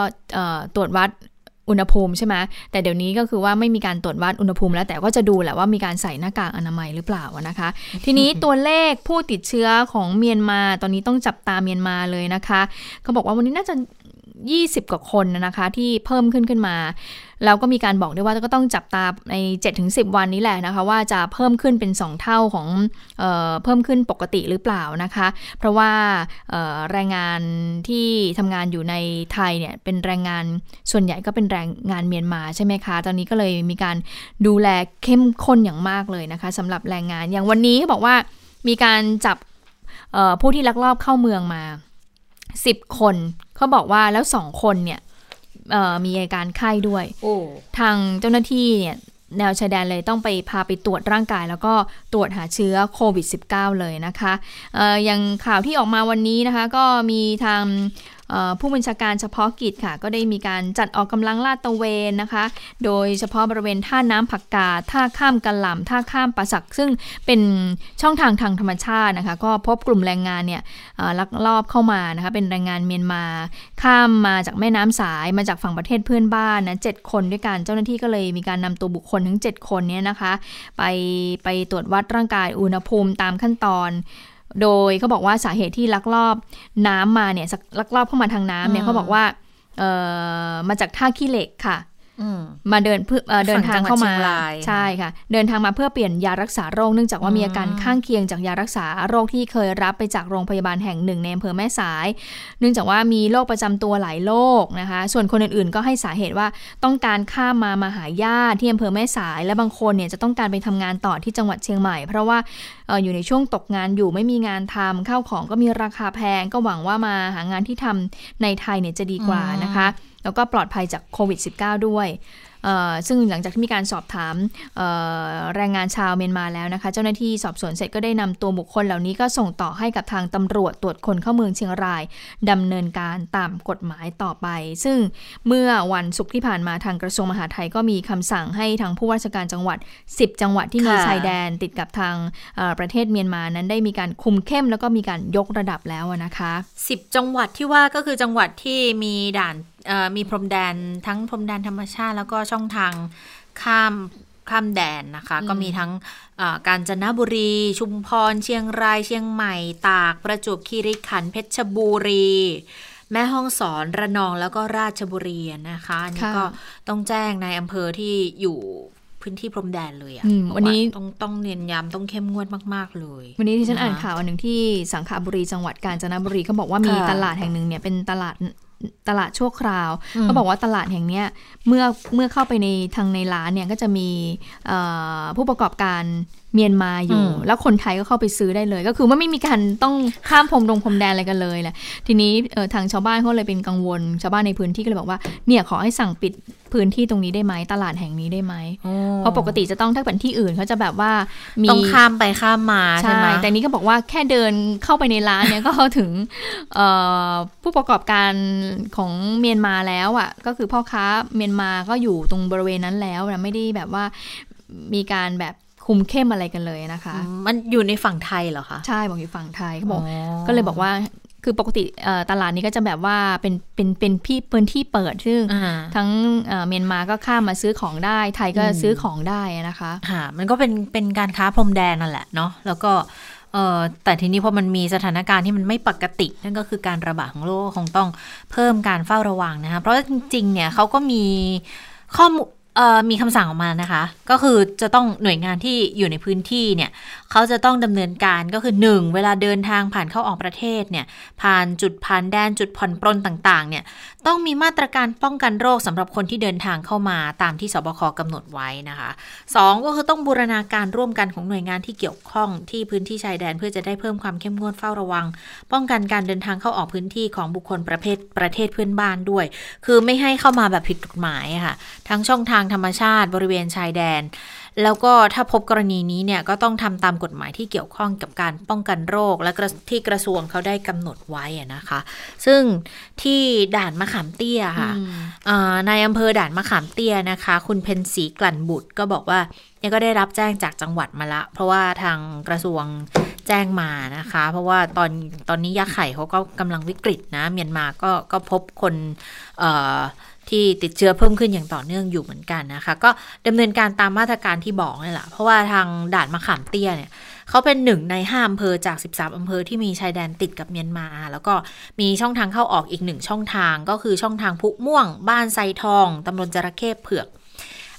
ตรวจวัดอุณหภูมิใช่ไหมแต่เดี๋ยวนี้ก็คือว่าไม่มีการตรวจวัดอุณหภูมิแล้ว แต่ก็จะดูแหละว่ามีการใส่หน้ากากอนามัยหรือเปล่านะคะ ทีนี้ตัวเลขผู้ติดเชื้อของเมียนมา ตอนนี้ต้องจับตาเมียนมาเลยนะคะเขาบอกว่าวันนี้น่าจะ 20 กว่าคนนะคะ ที่เพิ่มขึ้นขึ้นมา แล้วก็มีการบอกด้วยว่าก็ต้องจับตาใน 7-10 วันนี้แหละนะคะว่าจะเพิ่มขึ้นเป็น 2 เท่าของเออเพิ่มขึ้นปกติหรือเปล่านะคะ เพราะว่าแรงงานที่ทำงานอยู่ในไทยเนี่ยเป็นแรงงานส่วนใหญ่ก็เป็นแรงงานเมียนมาใช่ไหมคะ ตอนนี้ก็เลยมีการดูแลเข้มข้นอย่างมากเลยนะคะสำหรับแรงงานอย่างวันนี้บอกว่ามีการจับผู้ที่ลักลอบเข้าเมืองมาสิบคนเขาบอกว่าแล้วสองคนเนี่ย มีอาการไข้ด้วย ทางเจ้าหน้าที่เนี่ยแนวชายแดนเลยต้องไปพาไปตรวจร่างกาย แล้วก็ตรวจหาเชื้อโควิด -19 เลยนะคะออย่างข่าวที่ออกมาวันนี้นะคะ ก็มีทางเอ่อ ผู้บัญชาการเฉพาะกิจค่ะ ก็ได้มีการจัดออกกำลังลาดตระเวนนะคะ โดยเฉพาะบริเวณท่าน้ำผักกาดท่าข้ามกะหล่ำท่าข้ามปะสัก ซึ่งเป็นช่องทางทางธรรมชาตินะคะ ก็พบกลุ่มแรงงานเนี่ยลักลอบเข้ามานะคะเป็นแรงงานเมียนมา ข้ามมาจากแม่น้ำสายมาจากฝั่งประเทศเพื่อนบ้านนะเจ็ดคนด้วยกันเจ้าหน้าที่ก็เลยมีการนำตัวบุคคลทั้ง 7 คนเนี้นะคะ ไปไปตรวจวัดร่างกายอุณหภูมิตามขั้นตอน โดยเขาบอกว่าสาเหตุที่ลักลอบน้ำมาเนี่ยลักลอบเข้ามาทางน้ำเนี่ยอืมเขาบอกว่าเอ่อมาจากท่าขี้เหล็กค่ะอื มมาเดินเพื่อเอ่อเดินทางเข้าฝั่มางจังหวัดเชียงรายใช่ค่ะ เดินทางมาเพื่อเปลี่ยนยารักษาโรคเนื่องจากว่ามีอาการข้างเคียงจากยารักษาโรคที่เคยรับไปจากโรงพยาบาลแห่งหนึ่งในอำเภอแม่สาย เนื่องจากว่ามีโรคประจำตัวหลายโรคนะคะ ส่วนคนอื่นๆ ก็ให้สาเหตุว่าต้องการข้ามมามาหาญาติที่อำเภอแม่สาย และบางคนเนี่ยจะต้องการไปทำงานต่อที่จังหวัดเชียงใหม่ เพราะว่าเอ่ออยู่ในช่วงตกงานอยู่ไม่มีงานทำข้าวของก็มีราคาแพงก็หวังว่ามาหางานที่ทำในไทยเนี่ยจะดีกว่านะคะ แล้วก็ปลอดภัยจากโควิด -19 ด้วยเอ่อซึ่งหลังจากที่มีการสอบถามเอ่อแรงงานชาวเมียนมาแล้วนะคะ เจ้าหน้าที่สอบสวนเสร็จก็ได้นำตัวบุคคลเหล่านี้ก็ส่งต่อให้กับทางตำรวจตรวจคนเข้าเมืองเชียงรายดำเนินการตามกฎหมายต่อไป ซึ่งเมื่อวันศุกร์ที่ผ่านมาทางกระทรวงมหาดไทยก็มีคำสั่งให้ทางผู้ว่าราชการจังหวัด 10 จังหวัดที่มีค่ะชายแดนติดกับทางเอ่อประเทศเมียนมานั้นได้มีการคุมเข้มแล้วก็มีการยกระดับแล้วอะนะคะสิบจังหวัดที่ว่าก็คือจังหวัดที่มีด่านเอ่อ มีพรมแดนทั้งพรมแดนธรรมชาติ แล้วก็ช่องทางข้ามข้ามแดนนะคะอืมก็มีทั้งเอ่อกาญจนบุรี ชุมพร เชียงราย เชียงใหม่ ตาก ประจวบคีรีขันธ์เพชรบุรี แม่ห้องสอนระนองแล้วก็ราชบุรีนะคะอันนี้ค่ะก็ต้องแจ้งในอำเภอที่อยู่พื้นที่พรมแดนเลยอะอืมบอกวันนี้ต้องต้องเน้นย้ำต้องเข้มงวดมาก ๆ เลย วันนี้ที่ฉันอ่านนะคะข่าวอันหนึ่งที่สังขบุรีจังหวัดกาญจนบุรีเขาบอกว่ามีค่ะตลาดแห่งหนึ่งเนี่ยเป็นตลาด ตลาดชั่วคราวอืมเขาบอกว่าตลาดแห่งเนี้ยเมื่อเมื่อเข้าไปในทางในร้านเนี่ยก็จะมีเอ่อผู้ประกอบการ เมียนมาอยู่ แล้วคนไทยก็เข้าไปซื้อได้เลย ก็คือว่าไม่มีการต้องข้ามพรมดงพรมแดนอะไรกันเลยแหละทีนี้เอ่อทางชาวบ้านเขาเลยเป็นกังวล ชาวบ้านในพื้นที่ก็เลยบอกว่าเนี่ยขอให้สั่งปิดพื้นที่ตรงนี้ได้ไหมตลาดแห่งนี้ได้ไหมเพราะปกติจะต้องถ้าเป็นที่อื่นเขาจะแบบว่ามีต้องข้ามไปข้ามมาใช่ใช่ไหมแต่นี้ก็บอกว่าแค่เดินเข้าไปในร้านเนี่ยก็ถึงเอ่อผู้ประกอบการของเมียนมาแล้วอะก็คือพ่อค้าเมียนมาก็อยู่ตรงบริเวณนั้นแล้วนะไม่ได้แบบว่ามีการแบบ คุมเข้มอะไรกันเลยนะคะอืมมันอยู่ในฝั่งไทยเหรอคะ ใช่บอกอยู่ฝั่งไทยเขาบอกอ๋อก็เลยบอกว่าคือปกติเอ่อตลาดนี้ก็จะแบบว่าเป็นเป็นเป็นพี่พื้นที่เปิดซึ่งอ่าทั้งเอ่อเมียนมาก็ข้ามมาซื้อของได้ ไทยก็อืมซื้อของได้นะคะค่ะมันก็เป็นเป็นการค้าพรมแดนนั่นแหละเนาะแล้วก็เออแต่ทีนี้พอมันมีสถานการณ์ที่มันไม่ปกติ นั่นก็คือการระบาดของโรคคงต้องเพิ่มการเฝ้าระวังนะคะเพราะจริงๆเนี่ยเขาก็มีข้อมูลเอ่อ มีคำสั่งออกมานะคะ ก็คือจะต้องหน่วยงานที่อยู่ในพื้นที่เนี่ยเขาจะต้องดำเนินการก็คือ 1 เวลาเดินทางผ่านเข้าออกประเทศเนี่ยผ่านจุดผ่านแดนจุดผ่อนปลนต่างๆเนี่ยต้องมีมาตรการป้องกันโรคสำหรับคนที่เดินทางเข้ามาตามที่สบคกำหนดไว้นะคะ 2 ก็คือต้องบูรณาการร่วมกันของหน่วยงานที่เกี่ยวข้องที่พื้นที่ชายแดนเพื่อจะได้เพิ่มความเข้มงวดเฝ้าระวัง ป้องกันการเดินทางเข้าออกพื้นที่ของบุคคลประเภทประเทศเพื่อนบ้านด้วย คือไม่ให้เข้ามาแบบผิดกฎหมายะค่ะทั้งช่องทางธรรมชาติบริเวณชายแดน แล้วก็ถ้าพบกรณีนี้เนี่ยก็ต้องทำตามกฎหมายที่เกี่ยวข้องกับการป้องกันโรค และกระที่กระทรวงเขาได้กำหนดไว้อะนะคะ ซึ่งที่ด่านมะขามเตี้ยค่ะอ่าในอำเภอด่านมะขามเตี้ยนะคะ คุณเพนสีกลั่นบุตรก็บอกว่าเนี่ยก็ได้รับแจ้งจากจังหวัดมาละ เพราะว่าทางกระทรวงแจ้งมานะคะ เพราะว่าตอนตอนนี้ยาไข่เขาก็กำลังวิกฤตนะ เมียนมาก็ก็พบคนเอ่อ ที่ติดเชื้อเพิ่มขึ้นอย่างต่อเนื่องอยู่เหมือนกันนะคะ ก็ดำเนินการตามมาตรการที่บอกนี่แหละเพราะว่าทางด่านมะขามเตี้ยเนี่ยเขาเป็นหนึ่งในห้าอำเภอจาก 13อำเภอที่มีชายแดนติดกับเมียนมา แล้วก็มีช่องทางเข้าออกอีกหนึ่งช่องทางก็คือช่องทางพุม่วง บ้านไซทองตำบลจระเข้เผือก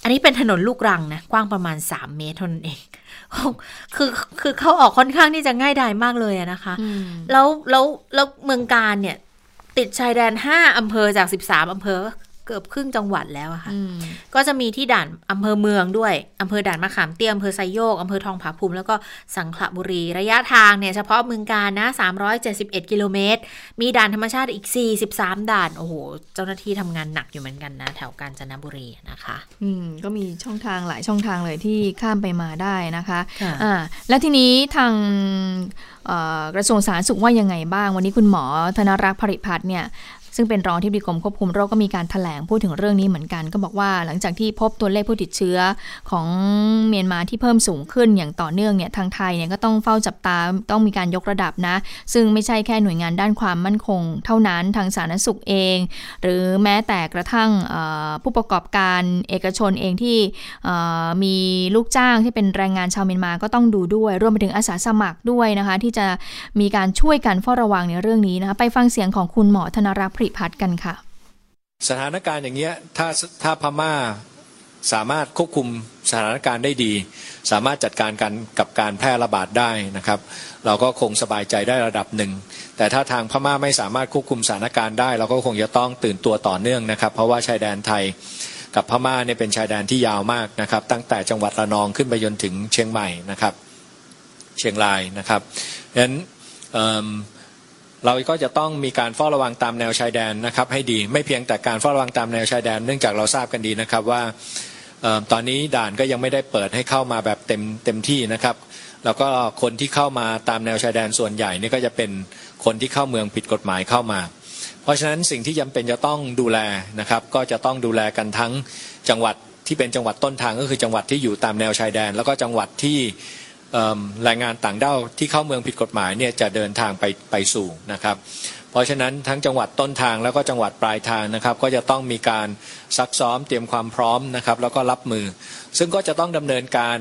อันนี้เป็นถนนลูกรังนะกว้างประมาณ 3 เมตรเท่านั้นเอง คือคือเข้าออกค่อนข้างที่จะง่ายดายมากเลยอะนะคะ แล้วแล้วแล้วเมืองการเนี่ย ติดชายแดน 5อำเภอจาก 13อำเภอ เกือบครึ่งจังหวัดแล้วอะค่ะ ก็จะมีที่ด่านอำเภอเมืองด้วยอำเภอด่านมะขามเตี้ยอำเภอไซโยกอำเภอทองผาภูมิ แล้วก็สังขละบุรี ระยะทางเนี่ยเฉพาะเมืองการนะ 371 กิโลเมตร มีด่านธรรมชาติอีก 43 ด่าน โอ้โห เจ้าหน้าที่ทำงานหนักอยู่เหมือนกันนะ แถวกาญจนบุรีนะคะ อืม ก็มีช่องทางหลายช่องทางเลยที่ข้ามไปมาได้นะคะค่ะอ่าแล้วทีนี้ทางเอ่อกระทรวงสาธารณสุขว่ายังไงบ้าง วันนี้คุณหมอธนรักษ์ผริพัฒน์เนี่ย ซึ่งเป็นรองที่ดีกรมควบคุมโรคก็มีการถแถลงพูดถึงเรื่องนี้เหมือนกัน ก็บอกว่าหลังจากที่พบตัวเลขผู้ติดเชื้อของเมียนมาที่เพิ่มสูงขึ้นอย่างต่อเนื่องเนี่ยทางไทยเนี่ยก็ต้องเฝ้าจับตาต้องมีการยกระดับนะ ซึ่งไม่ใช่แค่หน่วยงานด้านความมั่นคง เท่านั้นทางสาธารณสุขเอง หรือแม้แต่กระทั่งผู้ประกอบการเอกชนเองที่มีลูกจ้างที่เป็นแรงงานชาวเมียนมาก็ต้องดูด้วยรวมไปถึงอาสาสมัครด้วยนะคะ ที่จะมีการช่วยกันเฝ้าระวังในเรื่องนี้นะคะไปฟังเสียงของคุณหมอธนรักษ์ผริพัฒน์กันค่ะ สถานการณ์อย่างเงี้ยถ้าถ้าพม่าสามารถควบคุมสถานการณ์ได้ดี สามารถจัดการกันกับการแพร่ระบาดได้นะครับ เราก็คงสบายใจได้ระดับหนึ่ง แต่ถ้าทางพม่าไม่สามารถควบคุมสถานการณ์ได้ เราก็คงจะต้องตื่นตัวต่อเนื่องนะครับ เพราะว่าชายแดนไทยกับพม่าเนี่ยเป็นชายแดนที่ยาวมากนะครับ ตั้งแต่จังหวัดระนองขึ้นไปจนถึงเชียงใหม่นะครับ เชียงรายนะครับดังนั้น เราก็จะต้องมีการเฝ้าระวังตามแนวชายแดนนะครับให้ดีไม่เพียงแต่การเฝ้าระวังตามแนวชายแดน เนื่องจากเราทราบกันดีนะครับว่าตอนนี้ด่านก็ยังไม่ได้เปิดให้เข้ามาแบบเต็มเต็มที่นะครับ แล้วก็คนที่เข้ามาตามแนวชายแดนส่วนใหญ่นี่ก็จะเป็นคนที่เข้าเมืองผิดกฎหมายเข้ามา เพราะฉะนั้นสิ่งที่จำเป็นจะต้องดูแลนะครับ ก็จะต้องดูแลกันทั้งจังหวัดที่เป็นจังหวัดต้นทางก็คือจังหวัดที่อยู่ตามแนวชายแดน แล้วก็จังหวัดที่ แรงงานต่างด้าวที่เข้าเมืองผิดกฎหมายเนี่ยจะเดินทางไปไปสู่นะครับ เพราะฉะนั้นทั้งจังหวัดต้นทางแล้วก็จังหวัดปลายทางนะครับ ก็จะต้องมีการซักซ้อมเตรียมความพร้อมนะครับ แล้วก็รับมือ ซึ่งก็จะต้องดำเนินการ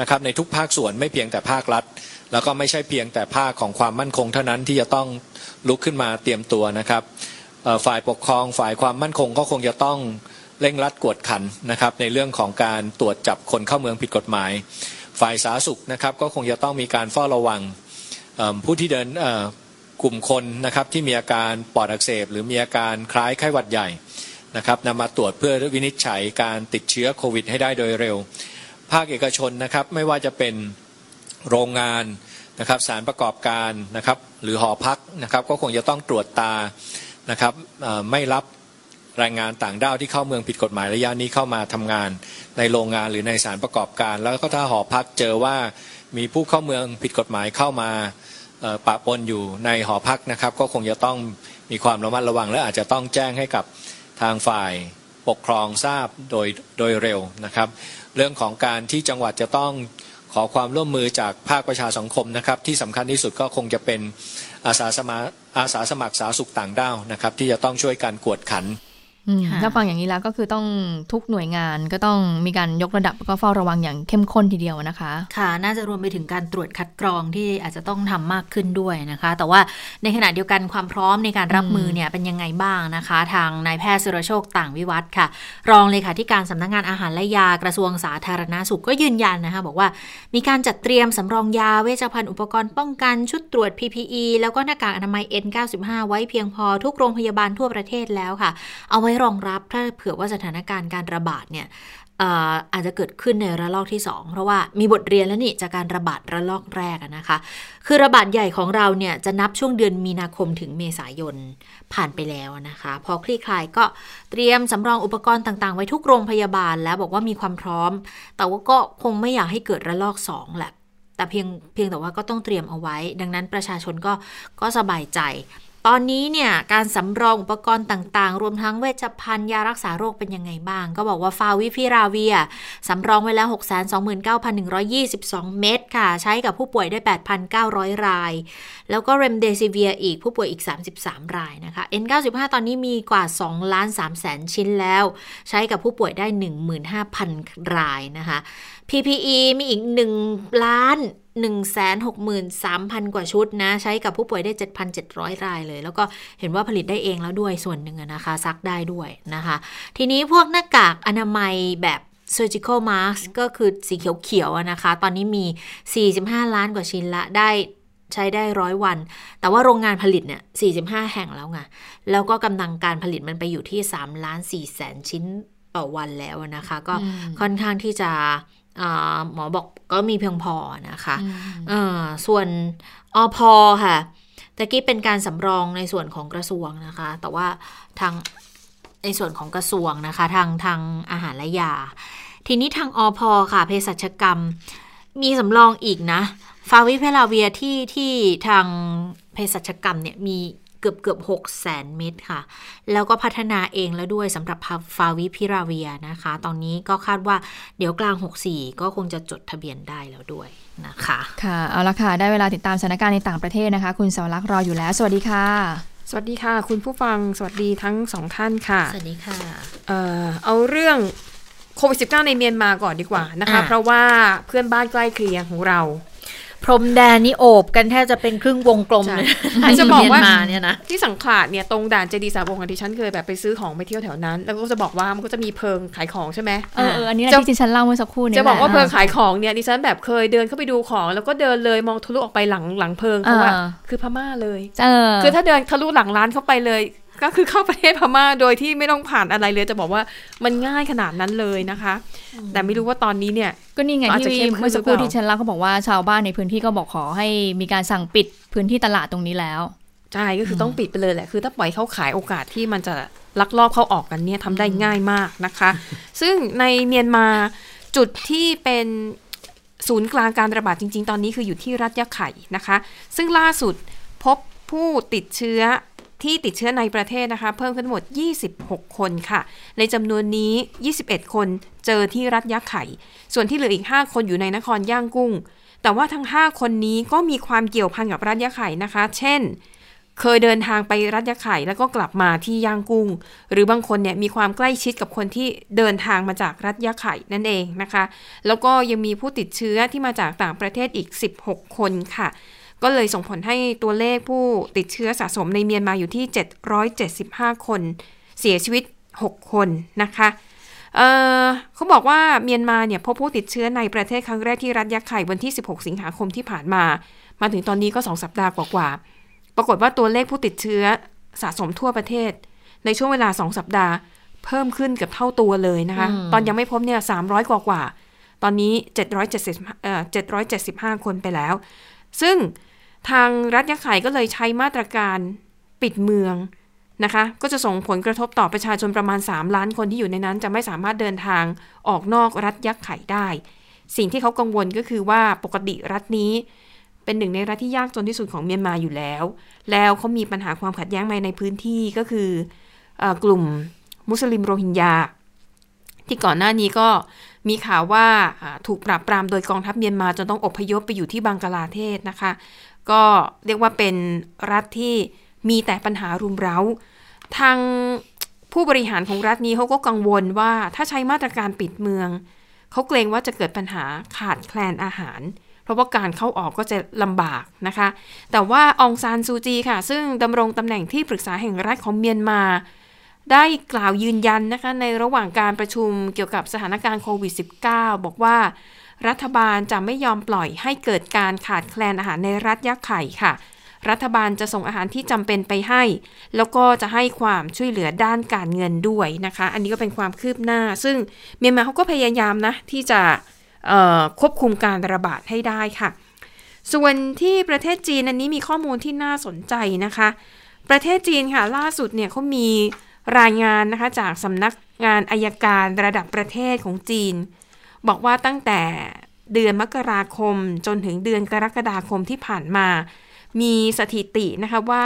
นะครับในทุกภาคส่วนไม่เพียงแต่ภาครัฐ แล้วก็ไม่ใช่เพียงแต่ภาคของความมั่นคงเท่านั้นที่จะต้องลุกขึ้นมาเตรียมตัวนะครับฝ่ายปกครองฝ่ายความมั่นคงก็คงจะต้องเร่งรัดกวดขันนะครับในเรื่องของการตรวจจับคนเข้าเมืองผิดกฎหมาย ฝ่ายสาธารณสุขนะครับก็คงจะต้องมีการเฝ้าระวังผู้ที่เดินกลุ่มคนนะครับที่มีอาการปอดอักเสบ หรือมีอาการคล้ายไข้หวัดใหญ่นะครับนำมาตรวจเพื่อวินิจฉัยการติดเชื้อโควิด ให้ได้โดยเร็ว ภาคเอกชนนะครับไม่ว่าจะเป็นโรงงานนะครับสารประกอบการนะครับหรือหอพักนะครับก็คงจะต้องตรวจตานะครับไม่รับ แรงงานต่างด้าวที่เข้าเมืองผิดกฎหมายระยะนี้เข้ามาทำงาน ในโรงงานหรือในสารประกอบการ แล้วก็ถ้าหอพักเจอว่ามีผู้เข้าเมืองผิดกฎหมายเข้ามาปะปนอยู่ในหอพักนะครับ ก็คงจะต้องมีความระมัดระวัง และอาจจะต้องแจ้งให้กับทางฝ่ายปกครองทราบโดยโดยเร็วนะครับ เรื่องของการที่จังหวัดจะต้องขอความร่วมมือจากภาคประชาสังคมนะครับที่สำคัญที่สุดก็คงจะเป็นอาสาสมัครอาสาสมัครสาสุขต่างด้าวนะครับ ที่จะต้องช่วยการกวดขัน ถ้าฟังอย่างนี้แล้วก็คือต้องทุกหน่วยงานก็ต้องมีการยกระดับก็เฝ้าระวังอย่างเข้มข้นทีเดียวนะคะ ค่ะ น่าจะรวมไปถึงการตรวจคัดกรองที่อาจจะต้องทำมากขึ้นด้วยนะคะ แต่ว่าในขณะเดียวกันความพร้อมในการรับมือเนี่ยเป็นยังไงบ้างนะคะ ทางนายแพทย์สุรโชคต่างวิวัฒน์ค่ะ รองเลขาธิการสำนักงงานอาหารและยากระทรวงสาธารณาสุขก็ยืนยันนะคะ บอกว่ามีการจัดเตรียมสำรองยาเวชภัณฑ์อุปกรณ์ป้องกันชุดตรวจ PPE แล้วก็หน้ากากอนามัย N95 ไว้เพียงพอทุกโรงพยาบาลทั่วประเทศแล้วค่ะ เอาไว้รองรับถ้าเผื่อว่าสถานการณ์การระบาดเนี่ยอาจจะเกิดขึ้นในระลอกที่ 2 เพราะว่ามีบทเรียนแล้วนี่จากการระบาดระลอกแรกนะคะ คือระบาดใหญ่ของเราเนี่ยจะนับช่วงเดือนมีนาคมถึงเมษายนผ่านไปแล้วนะคะ พอคลี่คลายก็เตรียมสำรองอุปกรณ์ต่าง ๆ ไว้ทุกโรงพยาบาลแล้วบอกว่ามีความพร้อม แต่ว่าก็คงไม่อยากให้เกิดระลอก2แหละแต่เพียงเพียงแต่ว่าก็ต้องเตรียมเอาไว้ ดังนั้นประชาชนก็ก็สบายใจ ตอนนี้เนี่ยการสำรองอุปกรณ์ต่างๆ รวมทั้งเวชภัณฑ์ยารักษาโรคเป็นยังไงบ้าง ก็บอกว่าฟาวิพิราเวียสำรองไว้แล้ว 629,122 เม็ดค่ะ ใช้กับผู้ป่วยได้ 8,900 ราย แล้วก็เรมเดซิเวียอีกผู้ป่วยอีก 33 รายนะคะ N95 ตอนนี้มีกว่า 2 ล้าน3แสนชิ้นแล้ว ใช้กับผู้ป่วยได้ 15,000 รายนะคะ PPE มีอีก1ล้าน163,000 กว่าชุดนะ ใช้กับผู้ป่วยได้ 7,700 รายเลย แล้วก็เห็นว่าผลิตได้เองแล้วด้วยส่วนหนึ่งนะคะ ซักได้ด้วยนะคะ ทีนี้พวกหน้ากากอนามัยแบบ surgical mask ก็คือสีเขียวๆนะคะ ตอนนี้มี 45 ล้านกว่าชิ้นละได้ใช้ได้ร้อยวัน แต่ว่าโรงงานผลิตเนี่ย 45 แห่งแล้วไง แล้วก็กำลังการผลิตมันไปอยู่ที่3ล้าน4แสนชิ้นต่อวันแล้วนะคะ ก็ค่อนข้างที่จะ หมอบอกก็มีเพียงพอนะคะส่วนอพอค่ะตะกี้เป็นการสำรองในส่วนของกระทรวงนะคะ แต่ว่าทางในส่วนของกระทรวงนะคะ ทางทางอาหารและยา ทีนี้ทางอพอค่ะเภสัชกรรม มีสำรองอีกนะ ฟาวิเพลาเวียที่ที่ทางเภสัชกรรมเนี่ยมี เกือบเกือบหกแสนเม็ดค่ะ แล้วก็พัฒนาเองแล้วด้วยสำหรับฟาวิพิราเวียนะคะ ตอนนี้ก็คาดว่าเดี๋ยวกลาง 64 ก็คงจะจดทะเบียนได้แล้วด้วยนะคะ ค่ะเอาละค่ะ ได้เวลาติดตามสถานการณ์ในต่างประเทศนะคะ คุณสวรักษ์รออยู่แล้ว สวัสดีค่ะ สวัสดีค่ะ คุณผู้ฟังสวัสดีทั้งสองท่านค่ะ สวัสดีค่ะ เอ่อเอาเรื่องโควิด -19 ในเมียนมาก่อนดีกว่านะคะอะเพราะว่าเพื่อนบ้านใกล้เคียงของเรา พรมแดนนี่โอบกันแทบจะเป็นครึ่งวงกลมเลยใช่จะบอกว่าเมียนมาเนี่ยนะที่สังขลาดเนี่ยตรงด่านเจดีย์สาบงของดิฉันเคยแบบไปซื้อของไปเที่ยวแถวนั้น แล้วก็จะบอกว่ามันก็จะมีเพิงขายของใช่ไหมเออเอออันนี้แหละจะที่ดิฉันเล่าเมื่อสักครู่นี้จะบอกว่าแหละเพิงขายของเนี่ยดิฉันแบบเคยเดินเข้าไปดูของ แล้วก็เดินเลยมองทะลุออกไปหลังหลังเพิงเพราะว่าอ่าคือพม่าเลยเออคือถ้าเดินทะลุหลังร้านเข้าไปเลย ก็คือเข้าประเทศพม่าโดยที่ไม่ต้องผ่านอะไรเลยจะบอกว่ามันง่ายขนาดนั้นเลยนะคะ แต่ไม่รู้ว่าตอนนี้เนี่ย ก็นี่ไงอาจจะที่เข้มขึ้นเมื่อสักครู่หรือเปล่าที่ฉันเล่าเขาบอกว่าชาวบ้านในพื้นที่ก็บอกขอให้มีการสั่งปิดพื้นที่ตลาดตรงนี้แล้วใช่ก็คือต้องปิดไปเลยแหละคือถ้าปล่อยเขาขายโอกาสที่มันจะลักลอบเข้าออกกันเนี่ยทำได้ง่ายมากนะคะ ซึ่งในเมียนมาจุดที่เป็นศูนย์กลางการระบาดจริง ๆ ตอนนี้คืออยู่ที่รัฐยะไข่นะคะ ซึ่งล่าสุดพบผู้ติดเชื้อ ที่ติดเชื้อในประเทศนะคะ เพิ่มขึ้นทั้งหมด 26 คนค่ะ ในจำนวนนี้ 21 คนเจอที่รัฐยะไข่ ส่วนที่เหลืออีก 5 คนอยู่ในนครย่างกุ้ง แต่ว่าทั้ง 5 คนนี้ก็มีความเกี่ยวพันกับรัฐยะไข่นะคะ เช่น เคยเดินทางไปรัฐยะไข่แล้วก็กลับมาที่ย่างกุ้ง หรือบางคนเนี่ยมีความใกล้ชิดกับคนที่เดินทางมาจากรัฐยะไข่นั่นเองนะคะ แล้วก็ยังมีผู้ติดเชื้อที่มาจากต่างประเทศอีก 16 คนค่ะ ก็เลยส่งผลให้ตัวเลขผู้ติดเชื้อสะสมในเมียนมาอยู่ที่ 775 คน เสียชีวิต 6 คนนะคะเอ่อเขาบอกว่าเมียนมาเนี่ยพบผู้ติดเชื้อในประเทศครั้งแรกที่รัฐยะไข่วันที่ 16 สิงหาคมที่ผ่านมา มาถึงตอนนี้ก็ 2 สัปดาห์กว่าๆ ปรากฏว่าตัวเลขผู้ติดเชื้อสะสมทั่วประเทศ ในช่วงเวลา 2 สัปดาห์ เพิ่มขึ้นเกับเท่าตัวเลยนะคะอืมตอนยังไม่พบเนี่ย 300 กว่ากว่าๆตอนนี้ 770เอ่อ775 คนไปแล้ว ซึ่ง ทางรัฐยะไข่ก็เลยใช้มาตรการปิดเมืองนะคะ ก็จะส่งผลกระทบต่อประชาชนประมาณ 3 ล้านคนที่อยู่ในนั้น จะไม่สามารถเดินทางออกนอกรัฐยักษ์ไข่ได้ สิ่งที่เขากังวลก็คือว่าปกติรัฐนี้ เป็นหนึ่งในรัฐที่ยากจนที่สุดของเมียนมาอยู่แล้ว แล้วเขามีปัญหาความขัดแย้งภายในพื้นที่ก็คือเออกลุ่มมุสลิมโรฮิงญา ที่ก่อนหน้านี้ก็มีข่าวว่าถูกปราบปรามโดยกองทัพเมียนมาจนต้องอพยพไปอยู่ที่บังกลาเทศนะคะ ก็เรียกว่าเป็นรัฐที่มีแต่ปัญหารุมเร้า ทางผู้บริหารของรัฐนี้เขาก็กังวลว่าถ้าใช้มาตรการปิดเมือง เขาเกรงว่าจะเกิดปัญหาขาดแคลนอาหาร เพราะว่าการเข้าออกก็จะลำบากนะคะ แต่ว่าองซานซูจีค่ะ ซึ่งดำรงตำแหน่งที่ปรึกษาแห่งรัฐของเมียนมา ได้กล่าวยืนยันนะคะในระหว่างการประชุมเกี่ยวกับสถานการณ์โควิด -19 บอกว่า รัฐบาลจะไม่ยอมปล่อยให้เกิดการขาดแคลนอาหารในรัฐยักษ์ไข่ค่ะ รัฐบาลจะส่งอาหารที่จำเป็นไปให้ แล้วก็จะให้ความช่วยเหลือด้านการเงินด้วยนะคะ อันนี้ก็เป็นความคืบหน้า ซึ่งเมียนมาเขาก็พยายามนะที่จะควบคุมการระบาดให้ได้ค่ะ ส่วนที่ประเทศจีนอันนี้มีข้อมูลที่น่าสนใจนะคะ ประเทศจีนค่ะล่าสุดเนี่ยเขามี รายงานนะคะจากสำนักงานอายการระดับประเทศของจีน บอกว่าตั้งแต่เดือนมกราคมจนถึงเดือนกรกฎาคมที่ผ่านมา มีสถิตินะคะว่า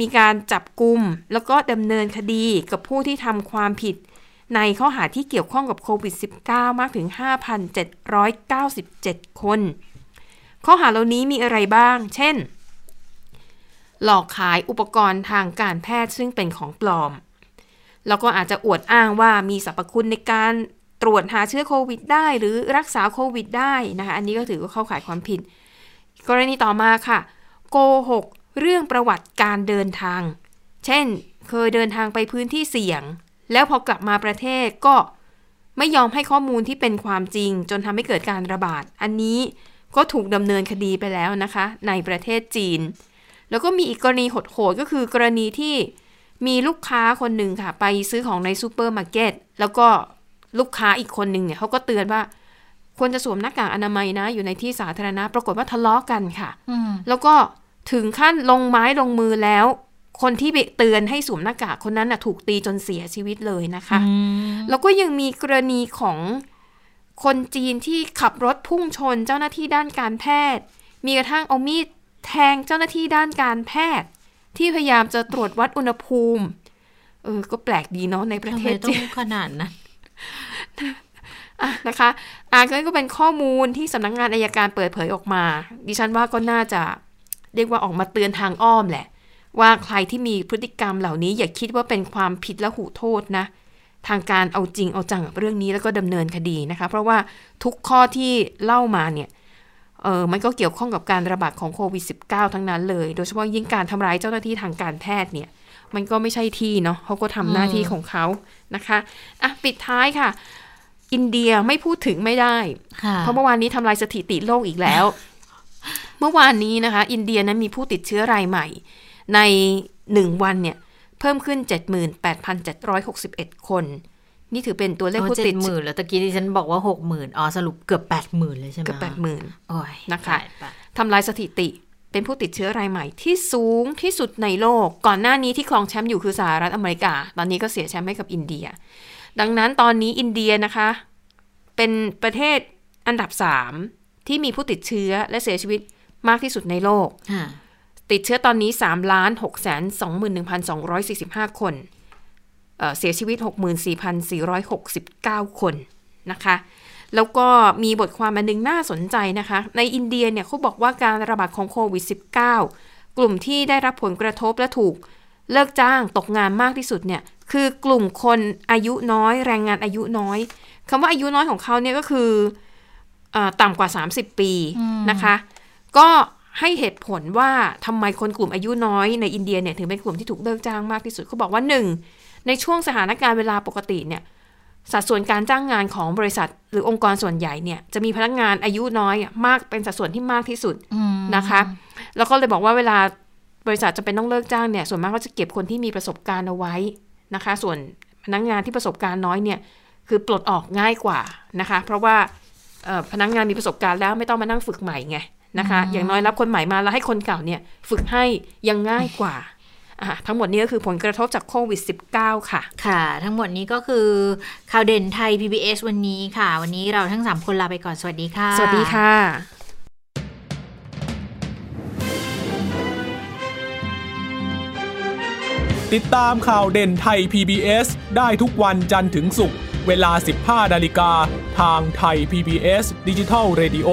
มีการจับกลุ่มแล้วก็ดำเนินคดีกับผู้ที่ทำความผิด ในข้อหาที่เกี่ยวข้องกับโควิด -19 มากถึง 5,797 คน ข้อหาเหล่านี้มีอะไรบ้าง เช่น หลอกขายอุปกรณ์ทางการแพทย์ซึ่งเป็นของปลอม แล้วก็อาจจะอวดอ้างว่ามีสรรพคุณในการตรวจหาเชื้อโควิดได้ หรือรักษาโควิดได้นะคะอันนี้ก็ถือว่าเข้าข่ายความผิด กรณีต่อมาค่ะ โกหกเรื่องประวัติการเดินทาง เช่น เคยเดินทางไปพื้นที่เสี่ยง แล้วพอกลับมาประเทศก็ไม่ยอมให้ข้อมูลที่เป็นความจริง จนทำให้เกิดการระบาด อันนี้ก็ถูกดำเนินคดีไปแล้วนะคะ ในประเทศจีน แล้วก็มีอีกกรณีโหดๆก็คือกรณีที่มีลูกค้าคนหนึ่งค่ะ ไปซื้อของในซูเปอร์มาร์เก็ตแล้วก็ลูกค้าอีกคนหนึ่งเนี่ยเขาก็เตือนว่าควรจะสวมหน้ากากอนามัยนะ อยู่ในที่สาธารณะ ปรากฏว่าทะเลาะกันค่ะอืมแล้วก็ถึงขั้นลงไม้ลงมือแล้ว คนที่ไปเตือนให้สวมหน้ากากคนนั้นน่ะถูกตีจนเสียชีวิตเลยนะคะ แล้วก็ยังมีกรณีของคนจีนที่ขับรถพุ่งชนเจ้าหน้าที่ด้านการแพทย์ มีกระทั่งเอามีด แทงเจ้าหน้าที่ด้านการแพทย์ ที่พยายามจะตรวจวัดอุณหภูมิ เออ ก็แปลกดีเนาะในประทำเทไมศต้อจีงนขนาดนั้นอะนะคะอะก็เป็นข้อมูลที่สำนักงานอายการเปิดเผยออกมา ดิฉันว่าก็น่าจะเรียกว่าออกมาเตือนทางอ้อมแหละ ว่าใครที่มีพฤติกรรมเหล่านี้อย่าคิดว่าเป็นความผิดและหูโทษนะ ทางการเอาจริงเอาจังกับเรื่องนี้แล้วก็ดำเนินคดีนะคะ เพราะว่าทุกข้อที่เล่ามาเนี่ย เออมันก็เกี่ยวข้องกับการระบาดของโควิด -19 ทั้งนั้นเลย โดยเฉพาะยิ่งการทำร้ายเจ้าหน้าที่ทางการแพทย์เนี่ย มันก็ไม่ใช่ที่เนาะเขาก็ทำหน้าที่ของเขานะคะอะปิดท้ายค่ะ อินเดียไม่พูดถึงไม่ได้ เพราะเมื่อวานนี้ทำลายสถิติโลกอีกแล้ว เมื่อวานนี้นะคะ อินเดียนั้นมีผู้ติดเชื้อรายใหม่ ในหนึ่งวันเนี่ย เพิ่มขึ้น 78,761 คน นี่ถือเป็นตัวเลขเอาผู้เจ็ติดดหเชื้มื่อนแล้วตะกี้ที่ฉันบอกว่าหกหมื่นอ๋อสรุปเกือบแปดหมื่นเลยใช่ไหมเกือบแปดหมื่นโอ้ยนะคะตายไปทำลายสถิติเป็นผู้ติดเชื้อรายใหม่ที่สูงที่สุดในโลก ก่อนหน้านี้ที่ครองแชมป์อยู่คือสหรัฐอเมริกา ตอนนี้ก็เสียแชมป์ให้กับอินเดีย ดังนั้นตอนนี้อินเดียนะคะ เป็นประเทศอันดับ3ที่มีผู้ติดเชื้อและเสียชีวิตมากที่สุดในโลกค่ะติดเชื้อตอนนี้3ล้าน6แสน21,245 คน เอ่อเสียชีวิต 64,469 คนนะคะ แล้วก็มีบทความอันหนึงน่าสนใจนะคะ ในอินเดียเนี่ยเขาบอกว่าการระบาดของโควิด -19 กลุ่มที่ได้รับผลกระทบและถูกเลิกจ้างตกงานมากที่สุดเนี่ยคือกลุ่มคนอายุน้อย แรงงานอายุน้อยคำว่าอายุน้อยของเขาเนี่ยก็คือเออต่ำกว่า 30 ปีนะคะ ก็ให้เหตุผลว่าทำไมคนกลุ่มอายุน้อยในอินเดียเนี่ยถึงเป็นกลุ่มที่ถูกเลิกจ้างมากที่สุดเขาบอกว่าหนึ่ง ในช่วงสถานการณ์เวลาปกติเนี่ยสัดส่วนการจ้างงานของบริษัท หรือองค์กรส่วนใหญ่เนี่ยจะมีพนักงานอายุน้อยอะมากเป็นสัดส่วนที่มากที่สุดนะคะ แล้วก็เลยบอกว่าเวลาบริษัทจะเป็นต้องเลิกจ้างเนี่ยส่วนมากก็จะเก็บคนที่มีประสบการณ์เอาไว้นะคะ ส่วนพนักงานที่ประสบการณ์น้อยเนี่ยคือปลดออกง่ายกว่านะคะ เพราะว่าเอ่อพนักงานมีประสบการณ์แล้วไม่ต้องมานั่งฝึกใหม่ไงนะคะ อย่างน้อยรับคนใหม่มาแล้วให้คนเก่าเนี่ยฝึกให้ยังง่ายกว่าอะ ทั้งหมดนี้ก็คือผลกระทบจากโควิด -19 ค่ะ ค่ะ ทั้งหมดนี้ก็คือข่าวเด่นไทย PBS วันนี้ค่ะ วันนี้เราทั้ง 3 คนลาไปก่อน สวัสดีค่ะ สวัสดีค่ะ ติดตามข่าวเด่นไทย PBS ได้ทุกวันจันทร์ถึงศุกร์เวลา 15นาฬิกาทางไทย PBS ดิจิทัล Radio